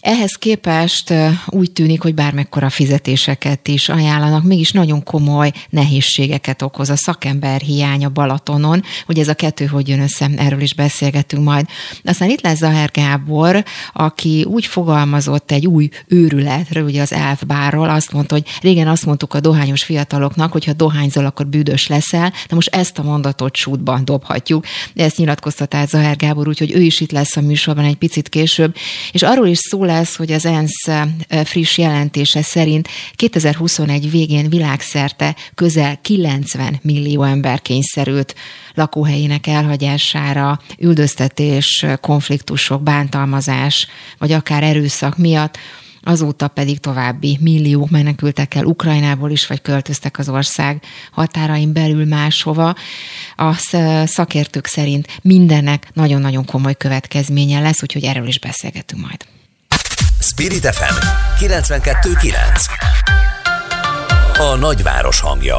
Ehhez képest úgy tűnik, hogy bármekkora fizetéseket is ajánlanak, mégis nagyon komoly nehézségeket okoz a szakember hiánya Balatonon. Ugye ez a kettő hogy jön össze, erről is beszélgetünk majd. Aztán itt lesz Zaher Gábor, aki úgy fogalmazott egy új őrületről, ugye az elfbárról, azt mondta, hogy régen azt mondtuk a dohányos fiataloknak, hogy ha dohányzol, akkor büdös leszel, de most ezt a mondatot sútban dobhatjuk. Ezt nyilatkoztat át Zaher Gábor, úgyhogy ő is itt lesz a műsorban egy picit később, és arról is szól lesz, hogy az ENSZ friss jelentése szerint 2021 végén világszerte közel 90 millió ember kényszerült lakóhelyének elhagyására, üldöztetés, konfliktusok, bántalmazás, vagy akár erőszak miatt azóta pedig további milliók menekültek el Ukrajnából is, vagy költöztek az ország határain belül máshova. A szakértők szerint mindennek nagyon-nagyon komoly következménye lesz, úgyhogy erről is beszélgetünk majd. Spirit FM 92.9 A nagyváros hangja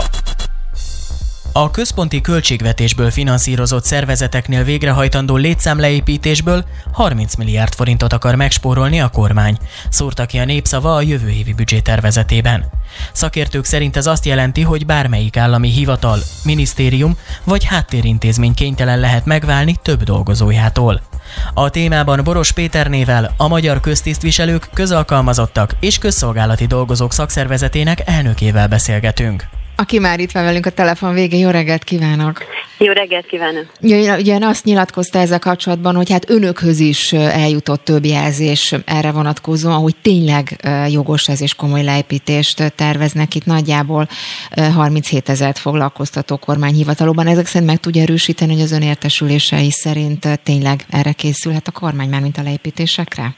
a központi költségvetésből finanszírozott szervezeteknél végrehajtandó létszámleépítésből 30 milliárd forintot akar megspórolni a kormány, szórta ki a népszava a jövő évi tervezetében. Szakértők szerint ez azt jelenti, hogy bármelyik állami hivatal, minisztérium vagy háttérintézmény kénytelen lehet megválni több dolgozójától. A témában Boros Péternével a Magyar Köztisztviselők, Közalkalmazottak és Közszolgálati Dolgozók Szakszervezetének elnökével beszélgetünk aki már itt van velünk a telefon vége. Jó reggelt kívánok! Jó reggelt kívánok! Ugye azt nyilatkozta ezzel kapcsolatban, hogy hát önökhöz is eljutott több jelzés erre vonatkozóan, hogy tényleg jogos ez és komoly leépítést terveznek itt nagyjából 37 ezeret foglalkoztató kormányhivatalóban. Ezek szerint meg tudja erősíteni, hogy az önértesülései szerint tényleg erre készülhet a kormány, már mint a leépítésekre?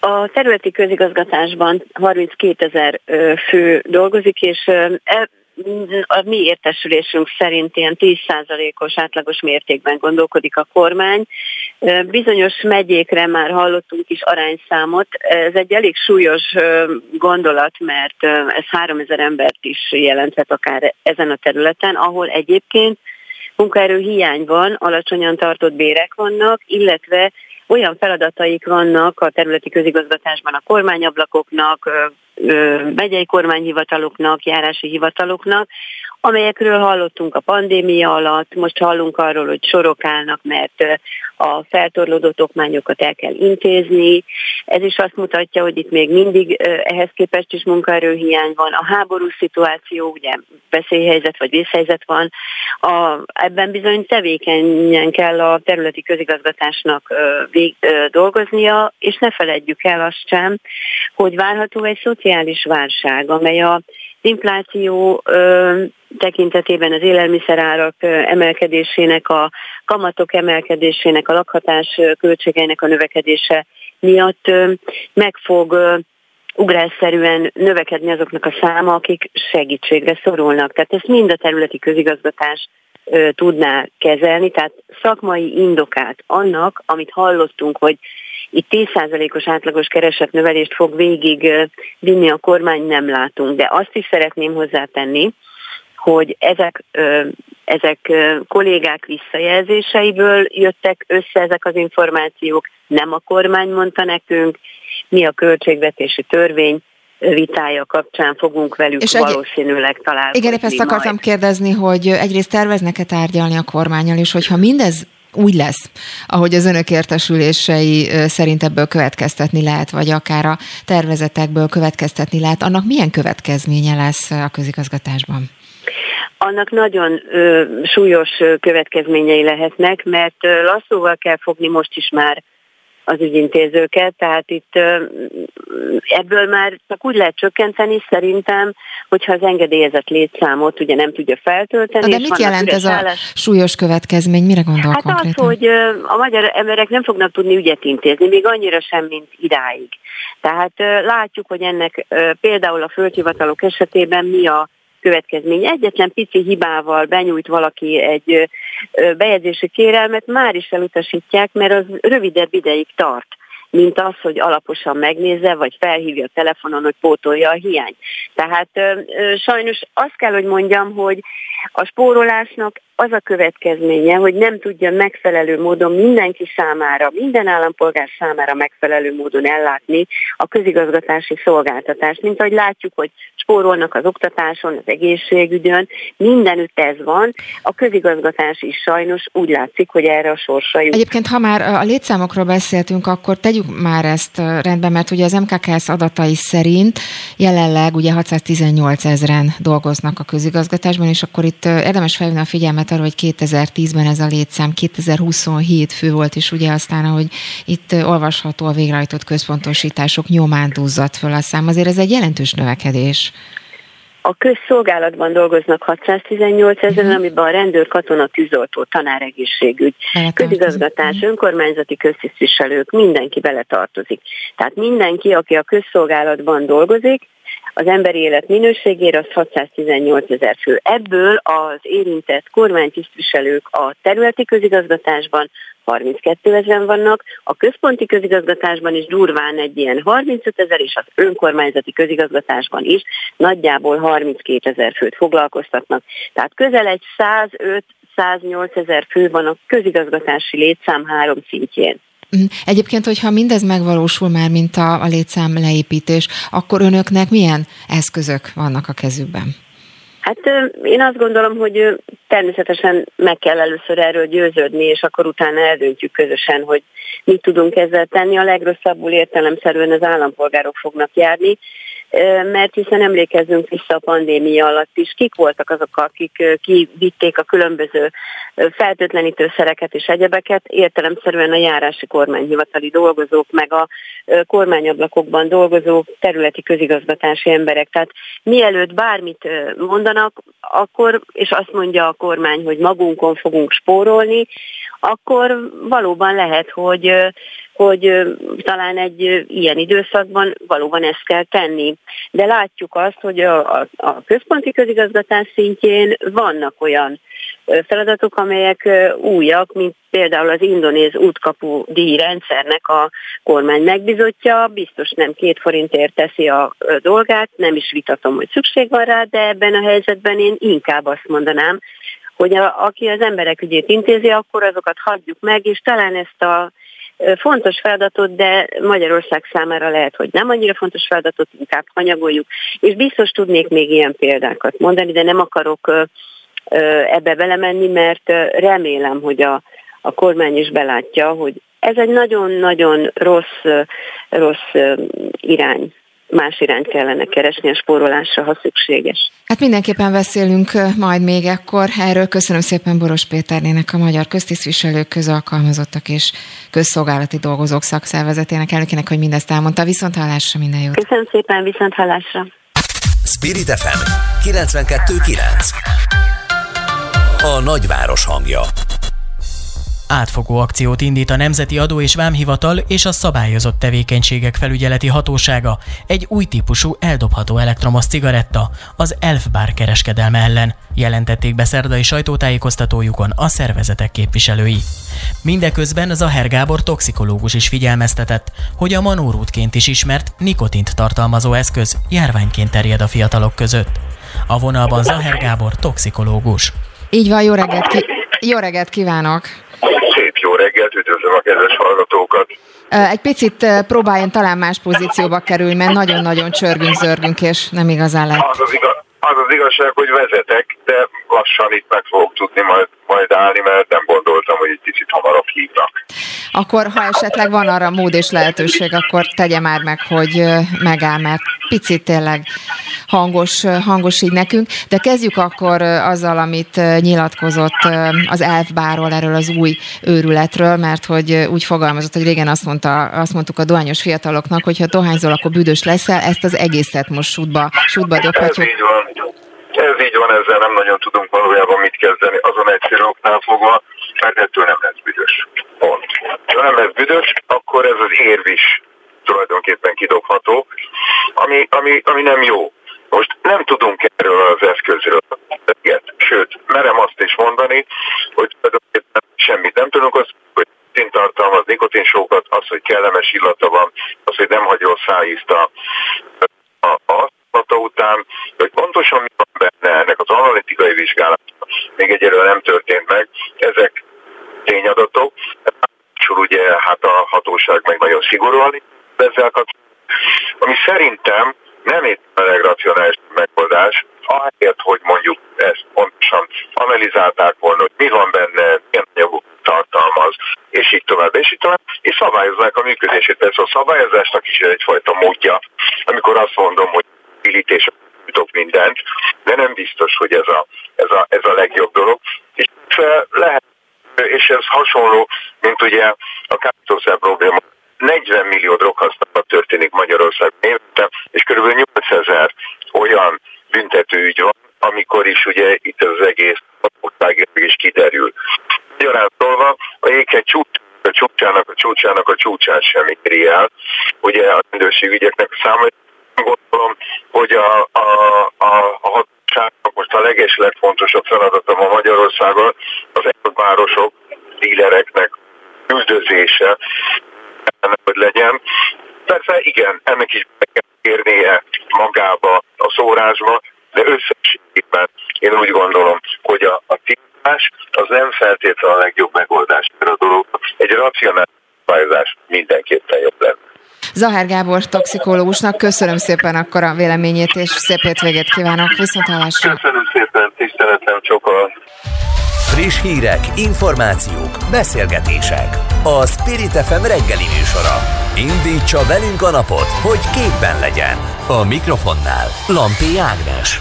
A területi közigazgatásban 32 ezer fő dolgozik, és e, a mi értesülésünk szerint ilyen 10%-os átlagos mértékben gondolkodik a kormány. Bizonyos megyékre már hallottunk is arányszámot. Ez egy elég súlyos gondolat, mert ez 3000 embert is jelenthet akár ezen a területen, ahol egyébként munkaerő hiány van, alacsonyan tartott bérek vannak, illetve olyan feladataik vannak a területi közigazgatásban a kormányablakoknak, megyei kormányhivataloknak, járási hivataloknak, amelyekről hallottunk a pandémia alatt, most hallunk arról, hogy sorok állnak, mert a feltorlódott okmányokat el kell intézni. Ez is azt mutatja, hogy itt még mindig ehhez képest is munkaerőhiány van. A háború szituáció, ugye veszélyhelyzet vagy vészhelyzet van. A, ebben bizony tevékenyen kell a területi közigazgatásnak vég, dolgoznia, és ne feledjük el azt sem, hogy várható egy szociális válság, amely a infláció ö, tekintetében az élelmiszerárak emelkedésének, a kamatok emelkedésének, a lakhatás költségeinek a növekedése miatt ö, meg fog ö, ugrásszerűen növekedni azoknak a száma, akik segítségre szorulnak. Tehát ezt mind a területi közigazgatás ö, tudná kezelni, tehát szakmai indokát annak, amit hallottunk, hogy itt 10%-os átlagos keresetnövelést fog végig vinni a kormány, nem látunk. De azt is szeretném hozzátenni, hogy ezek, ezek kollégák visszajelzéseiből jöttek össze ezek az információk, nem a kormány mondta nekünk, mi a költségvetési törvény vitája kapcsán fogunk velük és valószínűleg találkozni. Igen, ezt akartam majd. kérdezni, hogy egyrészt terveznek-e tárgyalni a kormányal, és hogyha mindez úgy lesz, ahogy az önök értesülései szerint ebből következtetni lehet, vagy akár a tervezetekből következtetni lehet, annak milyen következménye lesz a közigazgatásban? annak nagyon ö, súlyos következményei lehetnek, mert lasszóval kell fogni most is már az ügyintézőket, tehát itt ebből már csak úgy lehet csökkenteni szerintem, hogyha az engedélyezett létszámot ugye nem tudja feltölteni. De mit jelent ez a súlyos következmény? Mire gondol Hát konkrétan? az, hogy a magyar emberek nem fognak tudni ügyet intézni, még annyira sem, mint idáig. Tehát látjuk, hogy ennek például a földhivatalok esetében mi a következmény. Egyetlen pici hibával benyújt valaki egy bejegyzési kérelmet, már is elutasítják, mert az rövidebb ideig tart mint az, hogy alaposan megnézze, vagy felhívja a telefonon, hogy pótolja a hiány. Tehát ö, ö, sajnos azt kell, hogy mondjam, hogy a spórolásnak az a következménye, hogy nem tudja megfelelő módon mindenki számára, minden állampolgár számára megfelelő módon ellátni a közigazgatási szolgáltatást. Mint ahogy látjuk, hogy spórolnak az oktatáson, az egészségügyön, mindenütt ez van. A közigazgatás is sajnos úgy látszik, hogy erre a sorsa jut. Egyébként, ha már a létszámokról beszéltünk, akkor tegyük már ezt rendben, mert ugye az MKKS adatai szerint jelenleg ugye 618 ezeren dolgoznak a közigazgatásban, és akkor itt érdemes felhívni a figyelmet arra, hogy 2010-ben ez a létszám 2027 fő volt, és ugye aztán, ahogy itt olvasható a végrehajtott központosítások nyomán duzzadt föl a szám, azért ez egy jelentős növekedés. A közszolgálatban dolgoznak 618 ezeren, uh-huh. amiben a rendőr, katona, tűzoltó, tanáregészségügy, közigazgatás, önkormányzati köztisztviselők, mindenki beletartozik. Tehát mindenki, aki a közszolgálatban dolgozik, az emberi élet minőségére az 618 ezer fő. Ebből az érintett kormánytisztviselők a területi közigazgatásban 32 ezeren vannak, a központi közigazgatásban is durván egy ilyen 35 ezer, és az önkormányzati közigazgatásban is nagyjából 32 ezer főt foglalkoztatnak. Tehát közel egy 105-108 ezer fő van a közigazgatási létszám három szintjén. Egyébként, hogyha mindez megvalósul már, mint a, a létszám leépítés, akkor önöknek milyen eszközök vannak a kezükben? Hát én azt gondolom, hogy természetesen meg kell először erről győződni, és akkor utána eldöntjük közösen, hogy mit tudunk ezzel tenni. A legrosszabbul értelemszerűen az állampolgárok fognak járni, mert hiszen emlékezzünk vissza a pandémia alatt is, kik voltak azok, akik kivitték a különböző feltétlenítőszereket és egyebeket, értelemszerűen a járási kormányhivatali dolgozók, meg a kormányablakokban dolgozó területi közigazgatási emberek. Tehát mielőtt bármit mondanak, akkor, és azt mondja a kormány, hogy magunkon fogunk spórolni, akkor valóban lehet, hogy hogy talán egy ilyen időszakban valóban ezt kell tenni. De látjuk azt, hogy a, a, a központi közigazgatás szintjén vannak olyan feladatok, amelyek újak, mint például az indonéz útkapu díjrendszernek a kormány megbizotja, biztos nem két forintért teszi a dolgát, nem is vitatom, hogy szükség van rá, de ebben a helyzetben én inkább azt mondanám, hogy a, aki az emberek ügyét intézi, akkor azokat hagyjuk meg, és talán ezt a fontos feladatot, de Magyarország számára lehet, hogy nem annyira fontos feladatot, inkább hanyagoljuk. És biztos tudnék még ilyen példákat mondani, de nem akarok ebbe belemenni, mert remélem, hogy a, a kormány is belátja, hogy ez egy nagyon-nagyon rossz, rossz irány más irányt kellene keresni a spórolásra, ha szükséges. Hát mindenképpen beszélünk majd még ekkor. Erről köszönöm szépen Boros Péternének, a Magyar Köztisztviselők, Közalkalmazottak és Közszolgálati Dolgozók Szakszervezetének elnökének, hogy mindezt elmondta. Viszont hallásra minden jót. Köszönöm szépen, viszont hallásra. Spirit FM 92.9 A nagyváros hangja Átfogó akciót indít a Nemzeti Adó és Vámhivatal és a Szabályozott Tevékenységek Felügyeleti Hatósága egy új típusú eldobható elektromos cigaretta, az Elfbár kereskedelme ellen, jelentették be szerdai sajtótájékoztatójukon a szervezetek képviselői. Mindeközben Zaher Gábor toxikológus is figyelmeztetett, hogy a manórútként is ismert nikotint tartalmazó eszköz járványként terjed a fiatalok között. A vonalban Zaher Gábor toxikológus. Így van, jó reggelt, ki- jó reggelt kívánok! Szép jó reggelt, üdvözlöm a kedves hallgatókat. Egy picit próbáljon talán más pozícióba kerülni, mert nagyon-nagyon csörgünk, zörgünk, és nem igazán lehet. Az az, igaz, az az igazság, hogy vezetek, de lassan itt meg fogok tudni majd, majd állni, mert nem gondoltam, hogy egy picit hamarabb hívnak. Akkor, ha esetleg van arra mód és lehetőség, akkor tegye már meg, hogy megáll, mert picit tényleg hangos, hangos így nekünk. De kezdjük akkor azzal, amit nyilatkozott az elfbáról, erről az új őrületről, mert hogy úgy fogalmazott, hogy régen azt, mondta, azt mondtuk a dohányos fiataloknak, hogy ha dohányzol, akkor büdös leszel, ezt az egészet most sútba, sútba dobhatjuk. Ez így van. Ez így van, ezzel nem nagyon tudunk valójában mit kezdeni, azon egyszerű oknál fogva, mert ettől nem lesz büdös. Pont. Ha nem lesz büdös, akkor ez az érv is tulajdonképpen kidobható, ami, ami, ami nem jó. Most nem tudunk erről az eszközről, sőt, merem azt is mondani, hogy semmit nem tudunk, az, hogy tartalmaz, nikotinsókat, az, hogy kellemes illata van, az, hogy nem hagyja szájízt a, a, a után, hogy pontosan mi van benne ennek az analitikai vizsgálat, még egyelőre nem történt meg, ezek tényadatok, és ugye hát a hatóság meg nagyon szigorúan ezzel kapcsolatban, ami szerintem nem éppen a legracionális megoldás, ahelyett, hogy mondjuk ezt pontosan analizálták volna, hogy mi van benne, milyen anyagok tartalmaz, és így tovább, és így tovább, és szabályozzák a működését. Persze a szabályozásnak is egyfajta módja, amikor azt mondom, hogy pirítés tudok mindent, de nem biztos, hogy ez a, ez a, ez a legjobb dolog. És lehet, és ez hasonló, mint ugye a kábítószer probléma 40 millió droghasználat történik Magyarországon évente, és kb. 8000 olyan büntetőügy van, amikor is ugye itt az egész ország is kiderül. Magyarán szólva, a jéghegy a csúcsának, a csúcsának a csúcsát sem éri el. Ugye a rendőrségügyeknek a száma, gondolom, hogy a, a, a, a hatóságnak most a leges legfontosabb feladata ma Magyarországon az elvárosok, dílereknek üldözése, hogy legyen. Persze igen, ennek is be kell kérnie magába a szórásba, de összességében én úgy gondolom, hogy a, a tiltás az nem feltétlenül a legjobb megoldás erre a dolog. Egy racionális szabályozás mindenképpen jobb lenne. Zahár Gábor toxikológusnak köszönöm szépen akkor a véleményét, és szép hétvégét kívánok. Viszontlátásra! Köszönöm szépen, tiszteletem csokol! Friss hírek, információk, beszélgetések. A Spirit FM reggeli műsora. Indítsa velünk a napot, hogy képben legyen. A mikrofonnál Lampi Ágnes.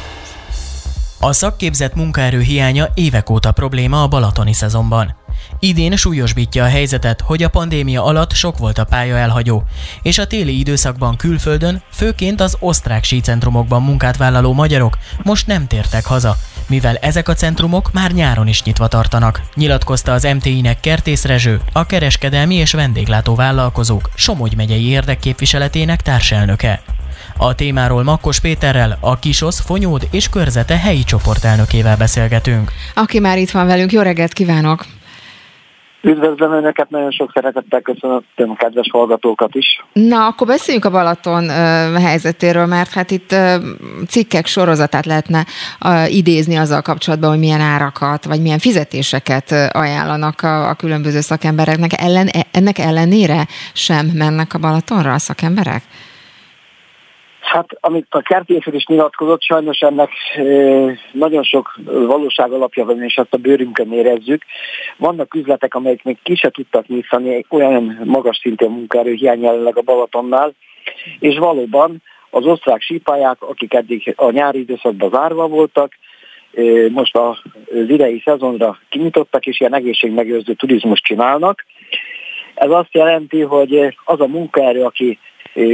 A szakképzett munkaerő hiánya évek óta probléma a balatoni szezonban. Idén súlyosbítja a helyzetet, hogy a pandémia alatt sok volt a pálya elhagyó, és a téli időszakban külföldön, főként az osztrák sícentrumokban munkát vállaló magyarok most nem tértek haza, mivel ezek a centrumok már nyáron is nyitva tartanak, nyilatkozta az MTI-nek Kertész Rezső, a kereskedelmi és vendéglátó vállalkozók Somogy megyei érdekképviseletének társelnöke. A témáról Makkos Péterrel, a Kisosz, Fonyód és Körzete helyi csoportelnökével beszélgetünk. Aki már itt van velünk, jó reggelt kívánok! Üdvözlöm Önöket, nagyon sok szeretettel köszönöm a kedves hallgatókat is. Na, akkor beszéljünk a Balaton uh, helyzetéről, mert hát itt uh, cikkek sorozatát lehetne uh, idézni azzal kapcsolatban, hogy milyen árakat, vagy milyen fizetéseket ajánlanak a, a különböző szakembereknek. Ellen, e, ennek ellenére sem mennek a Balatonra a szakemberek? Hát, amit a kertészet is nyilatkozott, sajnos ennek nagyon sok valóság alapja van, és azt a bőrünkön érezzük. Vannak üzletek, amelyek még ki se tudtak nyitani, olyan magas szintű munkaerő hiány jelenleg a Balatonnál, és valóban az osztrák sípályák, akik eddig a nyári időszakban zárva voltak, most az idei szezonra kinyitottak, és ilyen egészségmegőrző turizmus csinálnak. Ez azt jelenti, hogy az a munkaerő, aki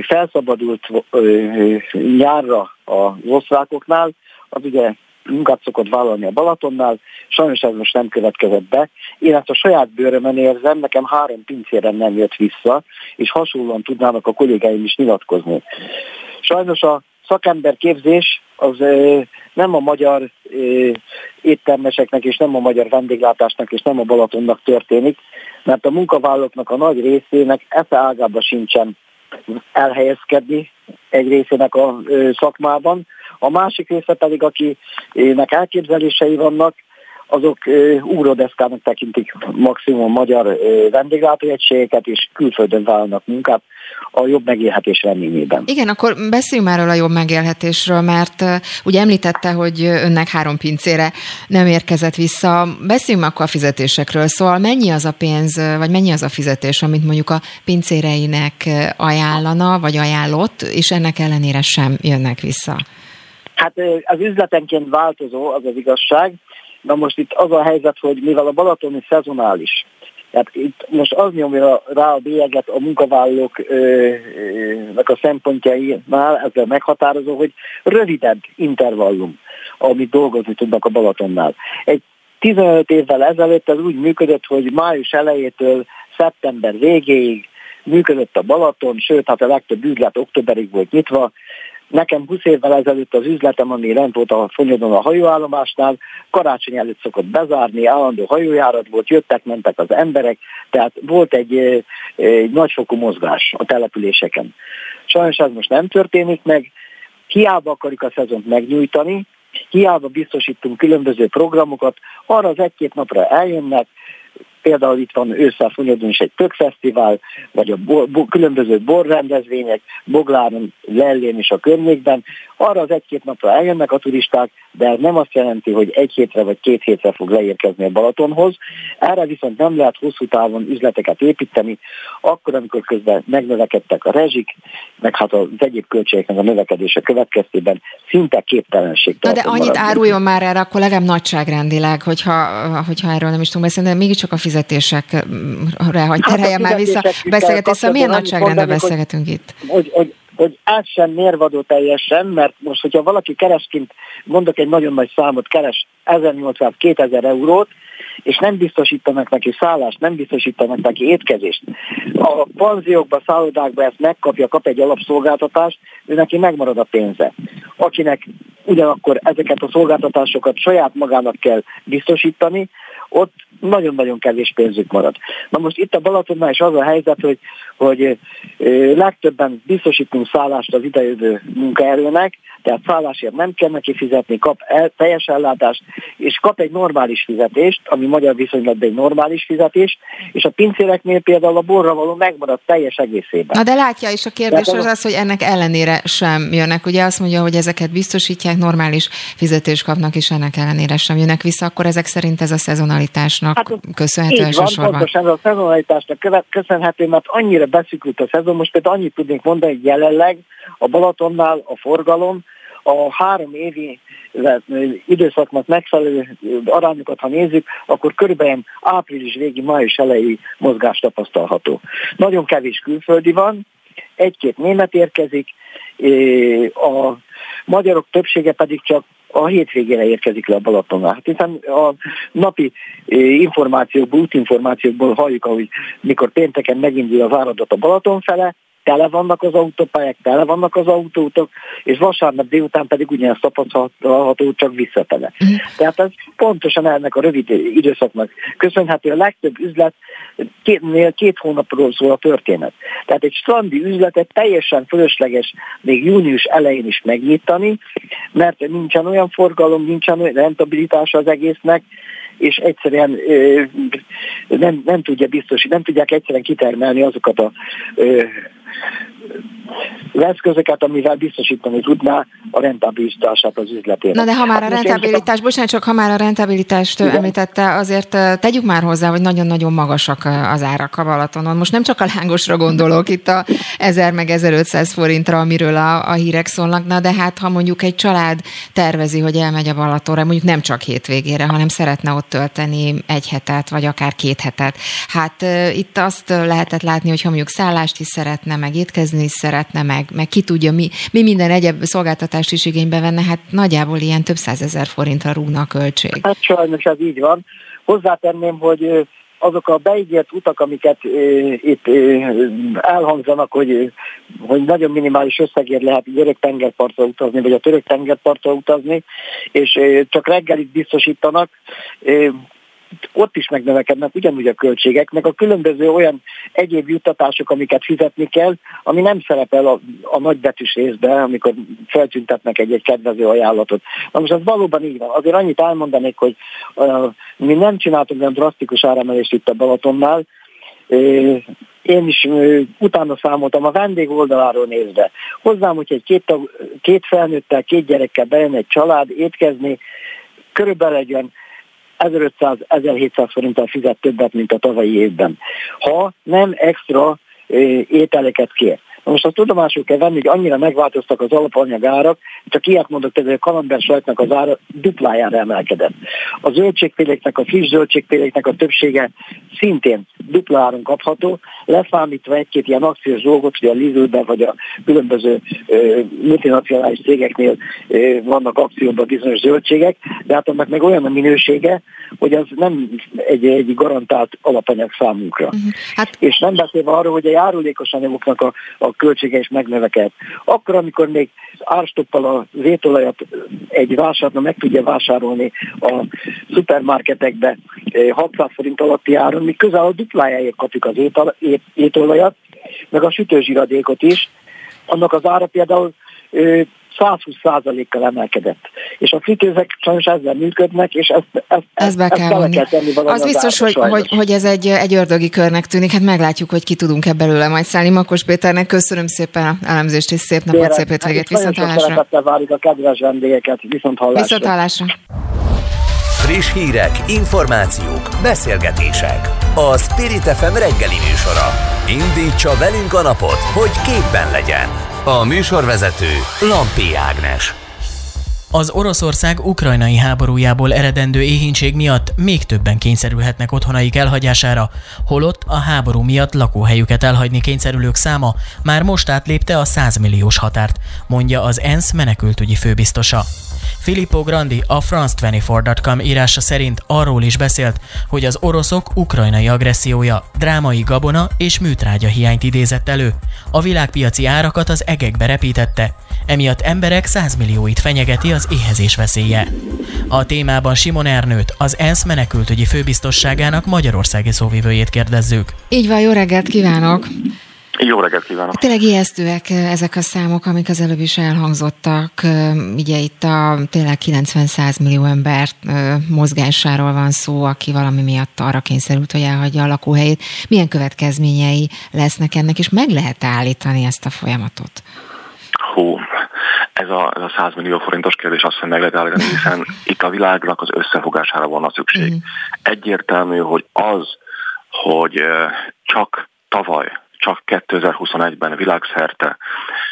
felszabadult nyárra az osztrákoknál, az ugye munkát szokott vállalni a Balatonnál, sajnos ez most nem következett be. Én ezt a saját bőrömen érzem, nekem három pincérem nem jött vissza, és hasonlóan tudnának a kollégáim is nyilatkozni. Sajnos a szakemberképzés az nem a magyar éttermeseknek, és nem a magyar vendéglátásnak, és nem a Balatonnak történik, mert a munkavállalóknak a nagy részének esze ágába sincsen elhelyezkedni egy részének a szakmában. A másik része pedig, akinek elképzelései vannak, azok úrodeszkának tekintik maximum magyar vendéglátóegységeket, és külföldön vállalnak munkát a jobb megélhetés reményében. Igen, akkor beszéljünk már a jobb megélhetésről, mert ugye említette, hogy önnek három pincére nem érkezett vissza. Beszéljünk akkor a fizetésekről. Szóval mennyi az a pénz, vagy mennyi az a fizetés, amit mondjuk a pincéreinek ajánlana, vagy ajánlott, és ennek ellenére sem jönnek vissza? Hát az üzletenként változó, az az igazság. Na most itt az a helyzet, hogy mivel a balatoni szezonális, tehát itt most az nyomja rá a bélyeget a munkavállalóknak a szempontjainál, ezzel meghatározó, hogy rövidebb intervallum, amit dolgozni tudnak a Balatonnál. Egy 15 évvel ezelőtt ez úgy működött, hogy május elejétől szeptember végéig működött a Balaton, sőt, hát a legtöbb üzlet októberig volt nyitva, Nekem 20 évvel ezelőtt az üzletem, ami lent volt a Fonyodon a hajóállomásnál, karácsony előtt szokott bezárni, állandó hajójárat volt, jöttek, mentek az emberek, tehát volt egy, egy nagyfokú mozgás a településeken. Sajnos ez most nem történik meg, hiába akarjuk a szezont megnyújtani, hiába biztosítunk különböző programokat, arra az egy-két napra eljönnek, Például itt van ősszel is egy tökfesztivál, vagy a bo- bo- különböző borrendezvények, Bogláron, Lellén és a környékben. Arra az egy-két napra eljönnek a turisták, de ez nem azt jelenti, hogy egy hétre vagy két hétre fog leérkezni a Balatonhoz. Erre viszont nem lehet hosszú távon üzleteket építeni, akkor, amikor közben megnövekedtek a rezsik, meg hát az egyéb költségeknek a növekedése következtében szinte képtelenség. Na de annyit maradni. áruljon már erre, akkor legalább nagyságrendileg, hogyha, hogyha erről nem is tudunk beszélni, de mégiscsak a fizetésekre, hogy terhelje hát már vissza beszélgetés. Szóval milyen nagyságrendben beszélgetünk itt? Hogy, hogy, hogy ez sem mérvadó teljesen, mert most, hogyha valaki keresként, mondok egy nagyon nagy számot, keres 1800-2000 eurót, és nem biztosítanak neki szállást, nem biztosítanak neki étkezést. A panziókba, szállodákba ezt megkapja, kap egy alapszolgáltatást, ő neki megmarad a pénze. Akinek ugyanakkor ezeket a szolgáltatásokat saját magának kell biztosítani, ott nagyon-nagyon kevés pénzük marad. Na most itt a Balatonnál is az a helyzet, hogy, hogy legtöbben biztosítunk szállást az idejövő munkaerőnek, tehát szállásért nem kell neki fizetni, kap el, teljes ellátást, és kap egy normális fizetést, ami magyar viszonylatban egy normális fizetés, és a pincéreknél például a borra való megmarad teljes egészében. Na de látja, és a kérdés az az, hogy ennek ellenére sem jönnek. Ugye azt mondja, hogy ezeket biztosítják, normális fizetést kapnak, és ennek ellenére sem jönnek vissza, akkor ezek szerint ez a szezonalitásnak hát, köszönhető így. Van, pontosan ez a szezonalitásnak köszönhető, mert annyira beszűkült a szezon, most például annyit tudnék mondani, hogy jelenleg a Balatonnál a forgalom a három évi időszaknak megfelelő arányokat, ha nézzük, akkor körülbelül április végi, május elejé mozgás tapasztalható. Nagyon kevés külföldi van, egy-két német érkezik, a magyarok többsége pedig csak a hétvégére érkezik le a Balatonnál. Hát hiszen a napi információkból, útinformációkból halljuk, hogy mikor pénteken megindul az áradat a Balaton fele, tele vannak az autópályák, tele vannak az autótok, és vasárnap délután pedig ugyanezt tapasztalható csak visszatele. Uh-huh. Tehát ez pontosan ennek a rövid időszaknak köszönhető. A legtöbb üzlet két, két hónapról szól a történet. Tehát egy strandi üzletet teljesen fölösleges még június elején is megnyitani, mert nincsen olyan forgalom, nincsen olyan rentabilitása az egésznek, és egyszerűen ö, nem, nem tudja biztosítani, nem tudják egyszerűen kitermelni azokat a ö, eszközöket, amivel biztosítani tudná a rentabilitását az üzletének. Na de ha már a hát rentabilitás, csak... bocsánat, csak ha már a rentabilitást Igen. említette, azért tegyük már hozzá, hogy nagyon-nagyon magasak az árak a Balatonon. Most nem csak a lángosra gondolok, itt a 1000 meg 1500 forintra, amiről a, a hírek szólnak, na de hát ha mondjuk egy család tervezi, hogy elmegy a Balatonra, mondjuk nem csak hétvégére, hanem szeretne ott tölteni egy hetet, vagy akár két hetet. Hát itt azt lehetett látni, hogy ha mondjuk szállást is szeretne, meg étkezni is szeretne, meg, meg ki tudja, mi, mi minden egyéb szolgáltatást is igénybe venne, hát nagyjából ilyen több százezer forintra rúgna a költség. Hát sajnos ez így van. Hozzátenném, hogy azok a beígért utak, amiket itt elhangzanak, hogy, hogy nagyon minimális összegért lehet görög tengerpartra utazni, vagy a török tengerpartra utazni, és csak reggelit biztosítanak, ott is megnövekednek ugyanúgy a költségek, meg a különböző olyan egyéb juttatások, amiket fizetni kell, ami nem szerepel a, a nagybetűs részbe, amikor feltüntetnek egy-egy kedvező ajánlatot. Na most ez valóban így van. Azért annyit elmondanék, hogy uh, mi nem csináltunk olyan drasztikus áremelést itt a Balatonnál, én is uh, utána számoltam a vendég oldaláról nézve. Hozzám, hogy egy két, tag, két felnőttel, két gyerekkel bejön egy család étkezni, körülbelül egy olyan 1500-1700 forinttal fizet többet, mint a tavalyi évben. Ha nem extra ételeket kér. Na most azt tudomásul kell venni, hogy annyira megváltoztak az alapanyagárak, csak ilyet mondok, hogy a kalamber sajtnak az ára duplájára emelkedett. A zöldségféléknek, a friss zöldségféléknek a többsége szintén dupla áron kapható, leszámítva egy-két ilyen akciós dolgot, hogy a lidl vagy a különböző ö, multinacionális cégeknél ö, vannak akcióban bizonyos zöldségek, de hát annak meg olyan a minősége, hogy az nem egy, egy garantált alapanyag számunkra. Uh-huh. Hát... És nem beszélve arról, hogy a járulékos anyagoknak a, a költsége is megnövekedett. Akkor, amikor még árstoppal az étolajat egy vásárló meg tudja vásárolni a szupermarketekbe 600 eh, forint alatti áron, mi közel a duplájáért kapjuk az étolajat, meg a sütőzsiradékot is, annak az ára például 120%-kal emelkedett. És a fritőzek sajnos ezzel működnek, és ezt, ezt, ezt, be kell, ezt kell tenni Az biztos, hogy, hogy, hogy ez egy, egy ördögi körnek tűnik, hát meglátjuk, hogy ki tudunk ebből belőle majd szállni. Makos Péternek köszönöm szépen a elemzést, és szép napot, szép hétvégét, viszont hallásra. várjuk a kedves vendégeket, viszont hallásra. Viszont hallásra. Friss hírek, információk, beszélgetések. A Spirit FM reggeli műsora. Indítsa velünk a napot, hogy képben legyen. A műsorvezető Lampi Ágnes. Az Oroszország ukrajnai háborújából eredendő éhínség miatt még többen kényszerülhetnek otthonaik elhagyására, holott a háború miatt lakóhelyüket elhagyni kényszerülők száma már most átlépte a 100 milliós határt, mondja az ENSZ menekültügyi főbiztosa. Filippo Grandi a France24.com írása szerint arról is beszélt, hogy az oroszok ukrajnai agressziója drámai gabona és műtrágya hiányt idézett elő. A világpiaci árakat az egekbe repítette, emiatt emberek százmillióit fenyegeti az éhezés veszélye. A témában Simon Ernőt, az ENSZ menekültügyi főbiztosságának magyarországi szóvivőjét kérdezzük. Így van, jó reggelt kívánok! Jó reggelt kívánok! Tényleg ijesztőek ezek a számok, amik az előbb is elhangzottak. Ugye itt a tényleg 90-100 millió ember mozgásáról van szó, aki valami miatt arra kényszerült, hogy elhagyja a lakóhelyét. Milyen következményei lesznek ennek, és meg lehet állítani ezt a folyamatot? Hú, ez a, ez a 100 millió forintos kérdés azt, hogy meg lehet állítani, hiszen itt a világnak az összefogására van a szükség. Mm. Egyértelmű, hogy az, hogy csak tavaly csak 2021-ben világszerte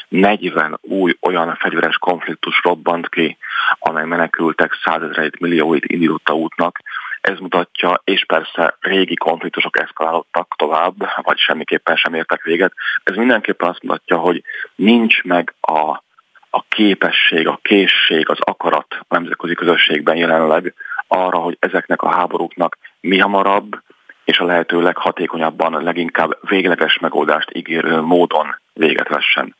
40 új olyan fegyveres konfliktus robbant ki, amely menekültek százezreit, millióit indította útnak. Ez mutatja, és persze régi konfliktusok eszkalálódtak tovább, vagy semmiképpen sem értek véget. Ez mindenképpen azt mutatja, hogy nincs meg a, a képesség, a készség, az akarat a nemzetközi közösségben jelenleg arra, hogy ezeknek a háborúknak mi hamarabb, és a lehető leghatékonyabban, leginkább végleges megoldást ígérő módon véget vessen.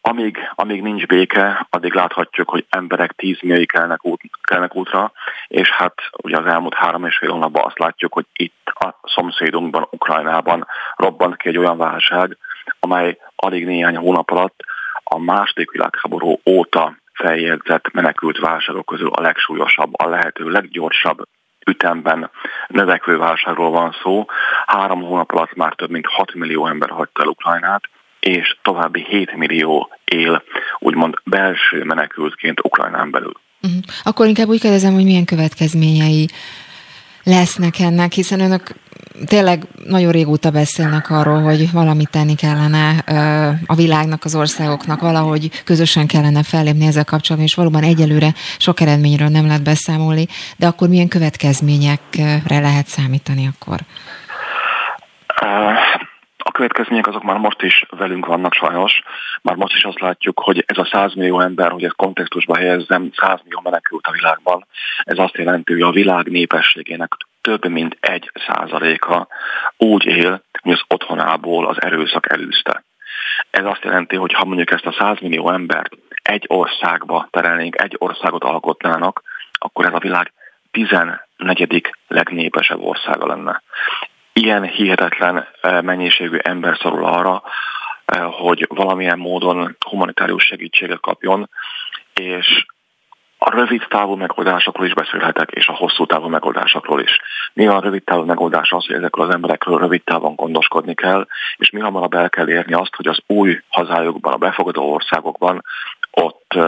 Amíg, amíg nincs béke, addig láthatjuk, hogy emberek tízmilliói kelnek, út, kelnek útra, és hát ugye az elmúlt három és fél hónapban azt látjuk, hogy itt a szomszédunkban, Ukrajnában robbant ki egy olyan válság, amely alig néhány hónap alatt a második világháború óta feljegyzett menekült válságok közül a legsúlyosabb, a lehető leggyorsabb ütemben növekvő válságról van szó. Három hónap alatt már több mint 6 millió ember hagyta el Ukrajnát, és további 7 millió él úgymond belső menekültként Ukrajnán belül. Uh-huh. Akkor inkább úgy kérdezem, hogy milyen következményei lesznek ennek, hiszen önök tényleg nagyon régóta beszélnek arról, hogy valamit tenni kellene a világnak, az országoknak, valahogy közösen kellene fellépni ezzel kapcsolatban, és valóban egyelőre sok eredményről nem lehet beszámolni, de akkor milyen következményekre lehet számítani akkor? A következmények azok már most is velünk vannak sajnos. Már most is azt látjuk, hogy ez a 100 millió ember, hogy ezt kontextusba helyezzem, 100 millió menekült a világban. Ez azt jelenti, hogy a világ népességének több mint egy százaléka úgy él, hogy az otthonából az erőszak elűzte. Ez azt jelenti, hogy ha mondjuk ezt a 100 millió embert egy országba terelnénk, egy országot alkotnának, akkor ez a világ 14. legnépesebb országa lenne ilyen hihetetlen eh, mennyiségű ember szorul arra, eh, hogy valamilyen módon humanitárius segítséget kapjon, és a rövid távú megoldásokról is beszélhetek, és a hosszú távú megoldásokról is. Mi a rövid távú megoldás az, hogy ezekről az emberekről rövid távon gondoskodni kell, és mi hamarabb el kell érni azt, hogy az új hazájukban, a befogadó országokban ott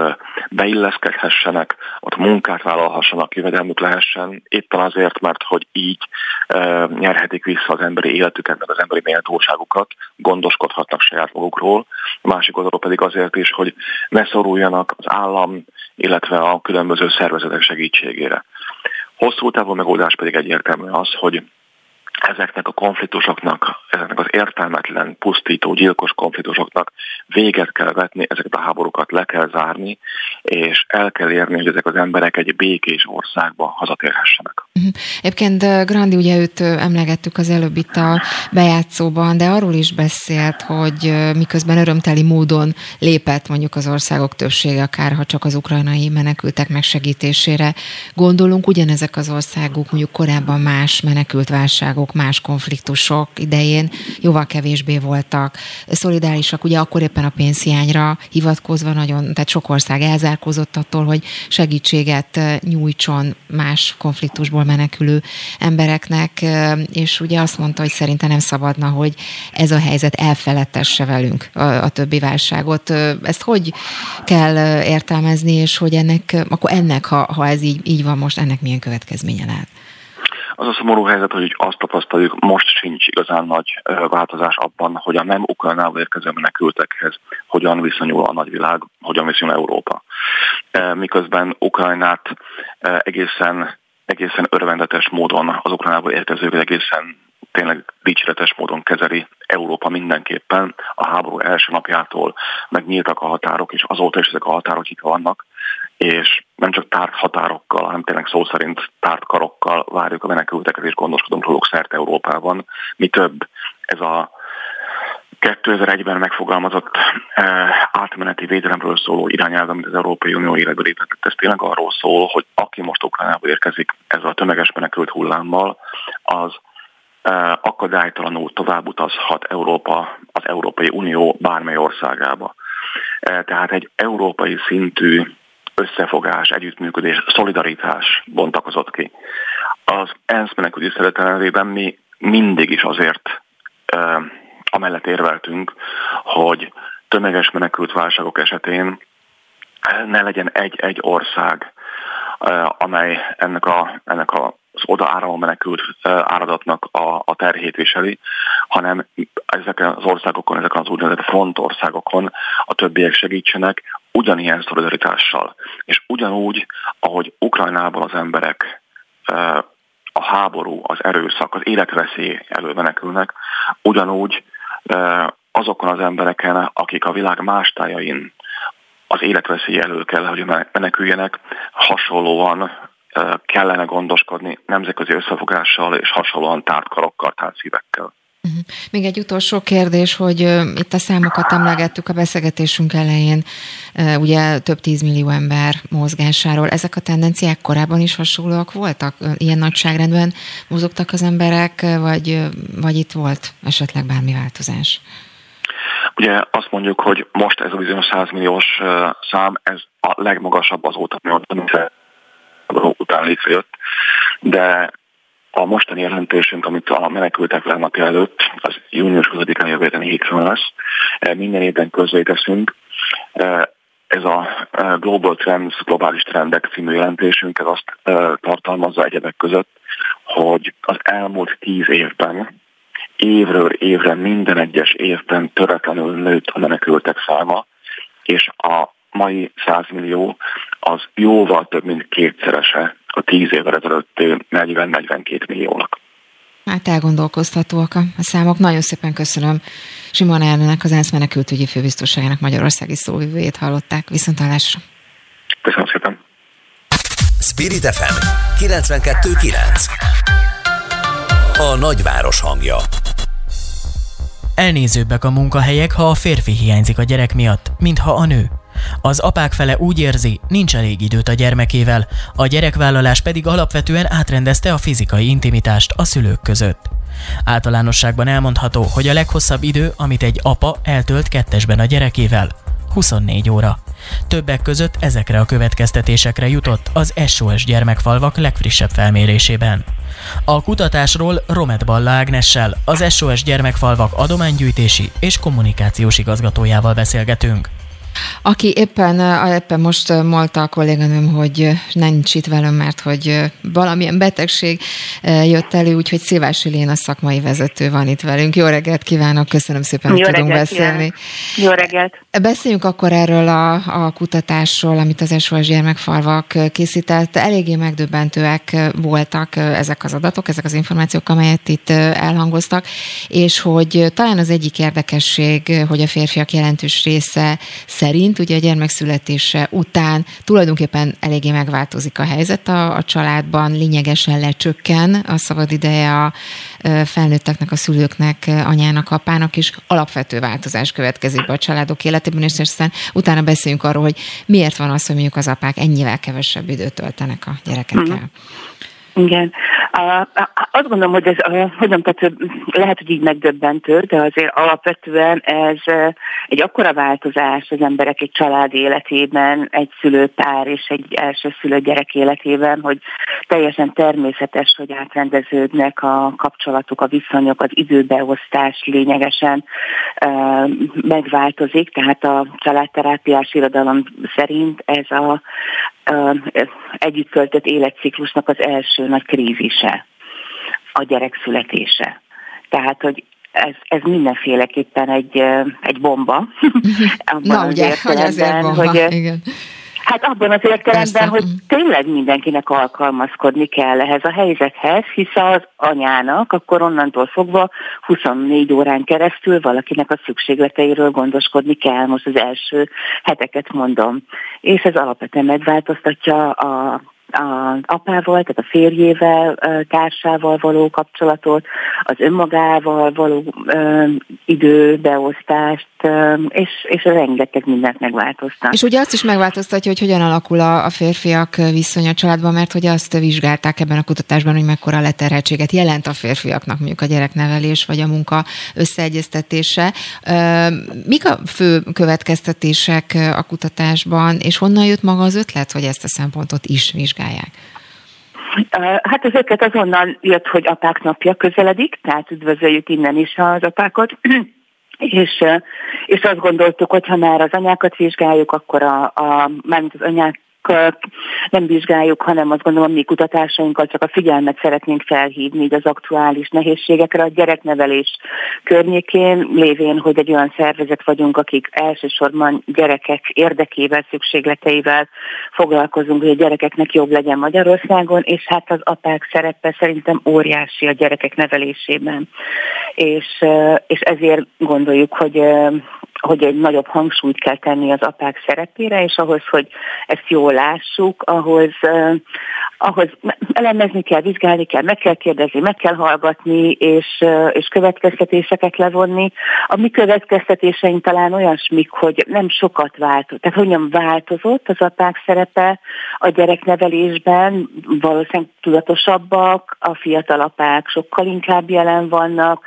beilleszkedhessenek, ott munkát vállalhassanak, jövedelmük lehessen, éppen azért, mert hogy így nyerhetik vissza az emberi életüket, meg az emberi méltóságukat, gondoskodhatnak saját magukról, másik oldalról pedig azért is, hogy ne szoruljanak az állam, illetve a különböző szervezetek segítségére. Hosszú távú megoldás pedig egyértelmű az, hogy ezeknek a konfliktusoknak, ezeknek az értelmetlen, pusztító, gyilkos konfliktusoknak véget kell vetni, ezeket a háborúkat le kell zárni, és el kell érni, hogy ezek az emberek egy békés országba hazatérhessenek. Uh-huh. Egyébként Grandi, ugye őt emlegettük az előbb itt a bejátszóban, de arról is beszélt, hogy miközben örömteli módon lépett mondjuk az országok többsége, akár ha csak az ukrajnai menekültek megsegítésére gondolunk, ugyanezek az országok mondjuk korábban más menekült válságok háborúk, más konfliktusok idején jóval kevésbé voltak szolidárisak, ugye akkor éppen a pénzhiányra hivatkozva nagyon, tehát sok ország elzárkózott attól, hogy segítséget eh, nyújtson más konfliktusból menekülő embereknek, eh, és ugye azt mondta, hogy szerinte nem szabadna, hogy ez a helyzet elfelettesse velünk a, a többi válságot. Eh, ezt hogy kell értelmezni, és hogy ennek, akkor ennek, ha, ha ez így, így van most, ennek milyen következménye lehet? Az a szomorú helyzet, hogy azt tapasztaljuk, most sincs igazán nagy változás abban, hogy a nem Ukrajnából érkező menekültekhez hogyan viszonyul a nagyvilág, hogyan viszonyul Európa. Miközben Ukrajnát egészen, egészen örvendetes módon az Ukrajnából érkezők egészen tényleg dicséretes módon kezeli Európa mindenképpen. A háború első napjától megnyíltak a határok, és azóta is ezek a határok itt vannak és nem csak tárt határokkal, hanem tényleg szó szerint tárt karokkal várjuk a menekülteket, és gondoskodunk róluk szerte Európában. Mi több, ez a 2001-ben megfogalmazott eh, átmeneti védelemről szóló irányelv, amit az Európai Unió életbe lépett, ez tényleg arról szól, hogy aki most Ukrajnába érkezik ezzel a tömeges menekült hullámmal, az eh, akadálytalanul tovább utazhat Európa, az Európai Unió bármely országába. Eh, tehát egy európai szintű összefogás, együttműködés, szolidaritás bontakozott ki. Az ENSZ menekügyi szeretelemében mi mindig is azért e, amellett érveltünk, hogy tömeges menekült válságok esetén ne legyen egy-egy ország, amely ennek, a, ennek a az oda áramló menekült áradatnak a, a terhét viseli, hanem ezeken az országokon, ezeken az úgynevezett frontországokon a többiek segítsenek ugyanilyen szolidaritással. És ugyanúgy, ahogy Ukrajnában az emberek a háború, az erőszak, az életveszély elől menekülnek, ugyanúgy azokon az embereken, akik a világ más tájain az életveszély elől kell, hogy meneküljenek, hasonlóan kellene gondoskodni nemzetközi összefogással és hasonlóan tárt karokkal, tárt szívekkel. Uh-huh. Még egy utolsó kérdés, hogy itt a számokat emlegettük a beszélgetésünk elején, ugye több tízmillió ember mozgásáról. Ezek a tendenciák korábban is hasonlóak voltak? Ilyen nagyságrendben mozogtak az emberek, vagy, vagy itt volt esetleg bármi változás? Ugye azt mondjuk, hogy most ez a bizonyos 100 milliós szám, ez a legmagasabb azóta, amit után létrejött, de a mostani jelentésünk, amit a menekültek legnapja előtt, az június 20-án jövő hétfőn lesz, minden évben teszünk. Ez a Global Trends, globális trendek című jelentésünk, ez azt tartalmazza egyebek között, hogy az elmúlt tíz évben évről évre, minden egyes évben töretlenül nőtt a menekültek száma, és a mai 100 millió az jóval több, mint kétszerese a 10 évvel ezelőtti 40-42 milliónak. Hát elgondolkoztatóak a számok. Nagyon szépen köszönöm Simon Ernőnek, az ENSZ menekültügyi főbiztosságának Magyarországi szóvivőjét hallották. Viszontlátásra. Köszönöm szépen. Spirit FM 92.9 A nagyváros hangja Elnézőbbek a munkahelyek, ha a férfi hiányzik a gyerek miatt, mintha a nő. Az apák fele úgy érzi, nincs elég időt a gyermekével, a gyerekvállalás pedig alapvetően átrendezte a fizikai intimitást a szülők között. Általánosságban elmondható, hogy a leghosszabb idő, amit egy apa eltölt kettesben a gyerekével, 24 óra. Többek között ezekre a következtetésekre jutott az SOS gyermekfalvak legfrissebb felmérésében. A kutatásról Romet Balla Ágnessel, az SOS gyermekfalvak adománygyűjtési és kommunikációs igazgatójával beszélgetünk. Aki éppen, éppen most mondta a kolléganőm, hogy nincs itt velem, mert hogy valamilyen betegség jött elő, úgyhogy Szilvási Léna szakmai vezető van itt velünk. Jó reggelt kívánok, köszönöm szépen, hogy tudunk beszélni. Kívánok. Jó reggelt. Beszéljünk akkor erről a, a kutatásról, amit az SOS gyermekfalvak készített. Eléggé megdöbbentőek voltak ezek az adatok, ezek az információk, amelyet itt elhangoztak, és hogy talán az egyik érdekesség, hogy a férfiak jelentős része szerint ugye a gyermek születése után tulajdonképpen eléggé megváltozik a helyzet a, a családban, lényegesen lecsökken a szabad ideje a felnőtteknek, a szülőknek, anyának, apának, és alapvető változás következik be a családok életében, és aztán utána beszéljünk arról, hogy miért van az, hogy mondjuk az apák ennyivel kevesebb időt töltenek a gyerekekkel. Mm-hmm. Igen. Azt gondolom, hogy ez, hogy nem, tehát lehet, hogy így megdöbbentő, de azért alapvetően ez egy akkora változás az emberek egy család életében, egy szülőpár és egy első szülő gyerek életében, hogy teljesen természetes, hogy átrendeződnek a kapcsolatok, a viszonyok, az időbeosztás lényegesen megváltozik, tehát a családterápiás irodalom szerint ez a együtt töltött életciklusnak az első nagy krízise, a gyerek születése. Tehát, hogy ez, ez mindenféleképpen egy, egy bomba. [laughs] Abban Na ugye, hogy azért bomba, hogy, igen. Hát abban az értelemben, Persze. hogy tényleg mindenkinek alkalmazkodni kell ehhez a helyzethez, hisz az anyának akkor onnantól fogva 24 órán keresztül valakinek a szükségleteiről gondoskodni kell, most az első heteket mondom. És ez alapvetően megváltoztatja a az apával, tehát a férjével, társával való kapcsolatot, az önmagával való időbeosztást, és, és rengeteg mindent megváltoztat. És ugye azt is megváltoztatja, hogy hogyan alakul a, a férfiak viszony a családban, mert hogy azt vizsgálták ebben a kutatásban, hogy mekkora leterheltséget jelent a férfiaknak mondjuk a gyereknevelés vagy a munka összeegyeztetése. Mik a fő következtetések a kutatásban, és honnan jött maga az ötlet, hogy ezt a szempontot is vizsgálják? Hát az ötlet azonnal jött, hogy apák napja közeledik, tehát üdvözöljük innen is az apákat. [clears throat] És, és azt gondoltuk, hogy ha már az anyákat vizsgáljuk, akkor a, a mármint az anyák nem vizsgáljuk, hanem azt gondolom, mi kutatásainkkal csak a figyelmet szeretnénk felhívni így az aktuális nehézségekre a gyereknevelés környékén, lévén, hogy egy olyan szervezet vagyunk, akik elsősorban gyerekek érdekével, szükségleteivel foglalkozunk, hogy a gyerekeknek jobb legyen Magyarországon, és hát az apák szerepe szerintem óriási a gyerekek nevelésében. És, és ezért gondoljuk, hogy hogy egy nagyobb hangsúlyt kell tenni az apák szerepére, és ahhoz, hogy ezt jól lássuk, ahhoz, ahhoz elemezni kell, vizsgálni kell, meg kell kérdezni, meg kell hallgatni, és, és következtetéseket levonni. A mi következtetéseink talán olyasmik, hogy nem sokat változott, tehát hogyan változott az apák szerepe a gyereknevelésben, valószínűleg tudatosabbak, a fiatal apák sokkal inkább jelen vannak,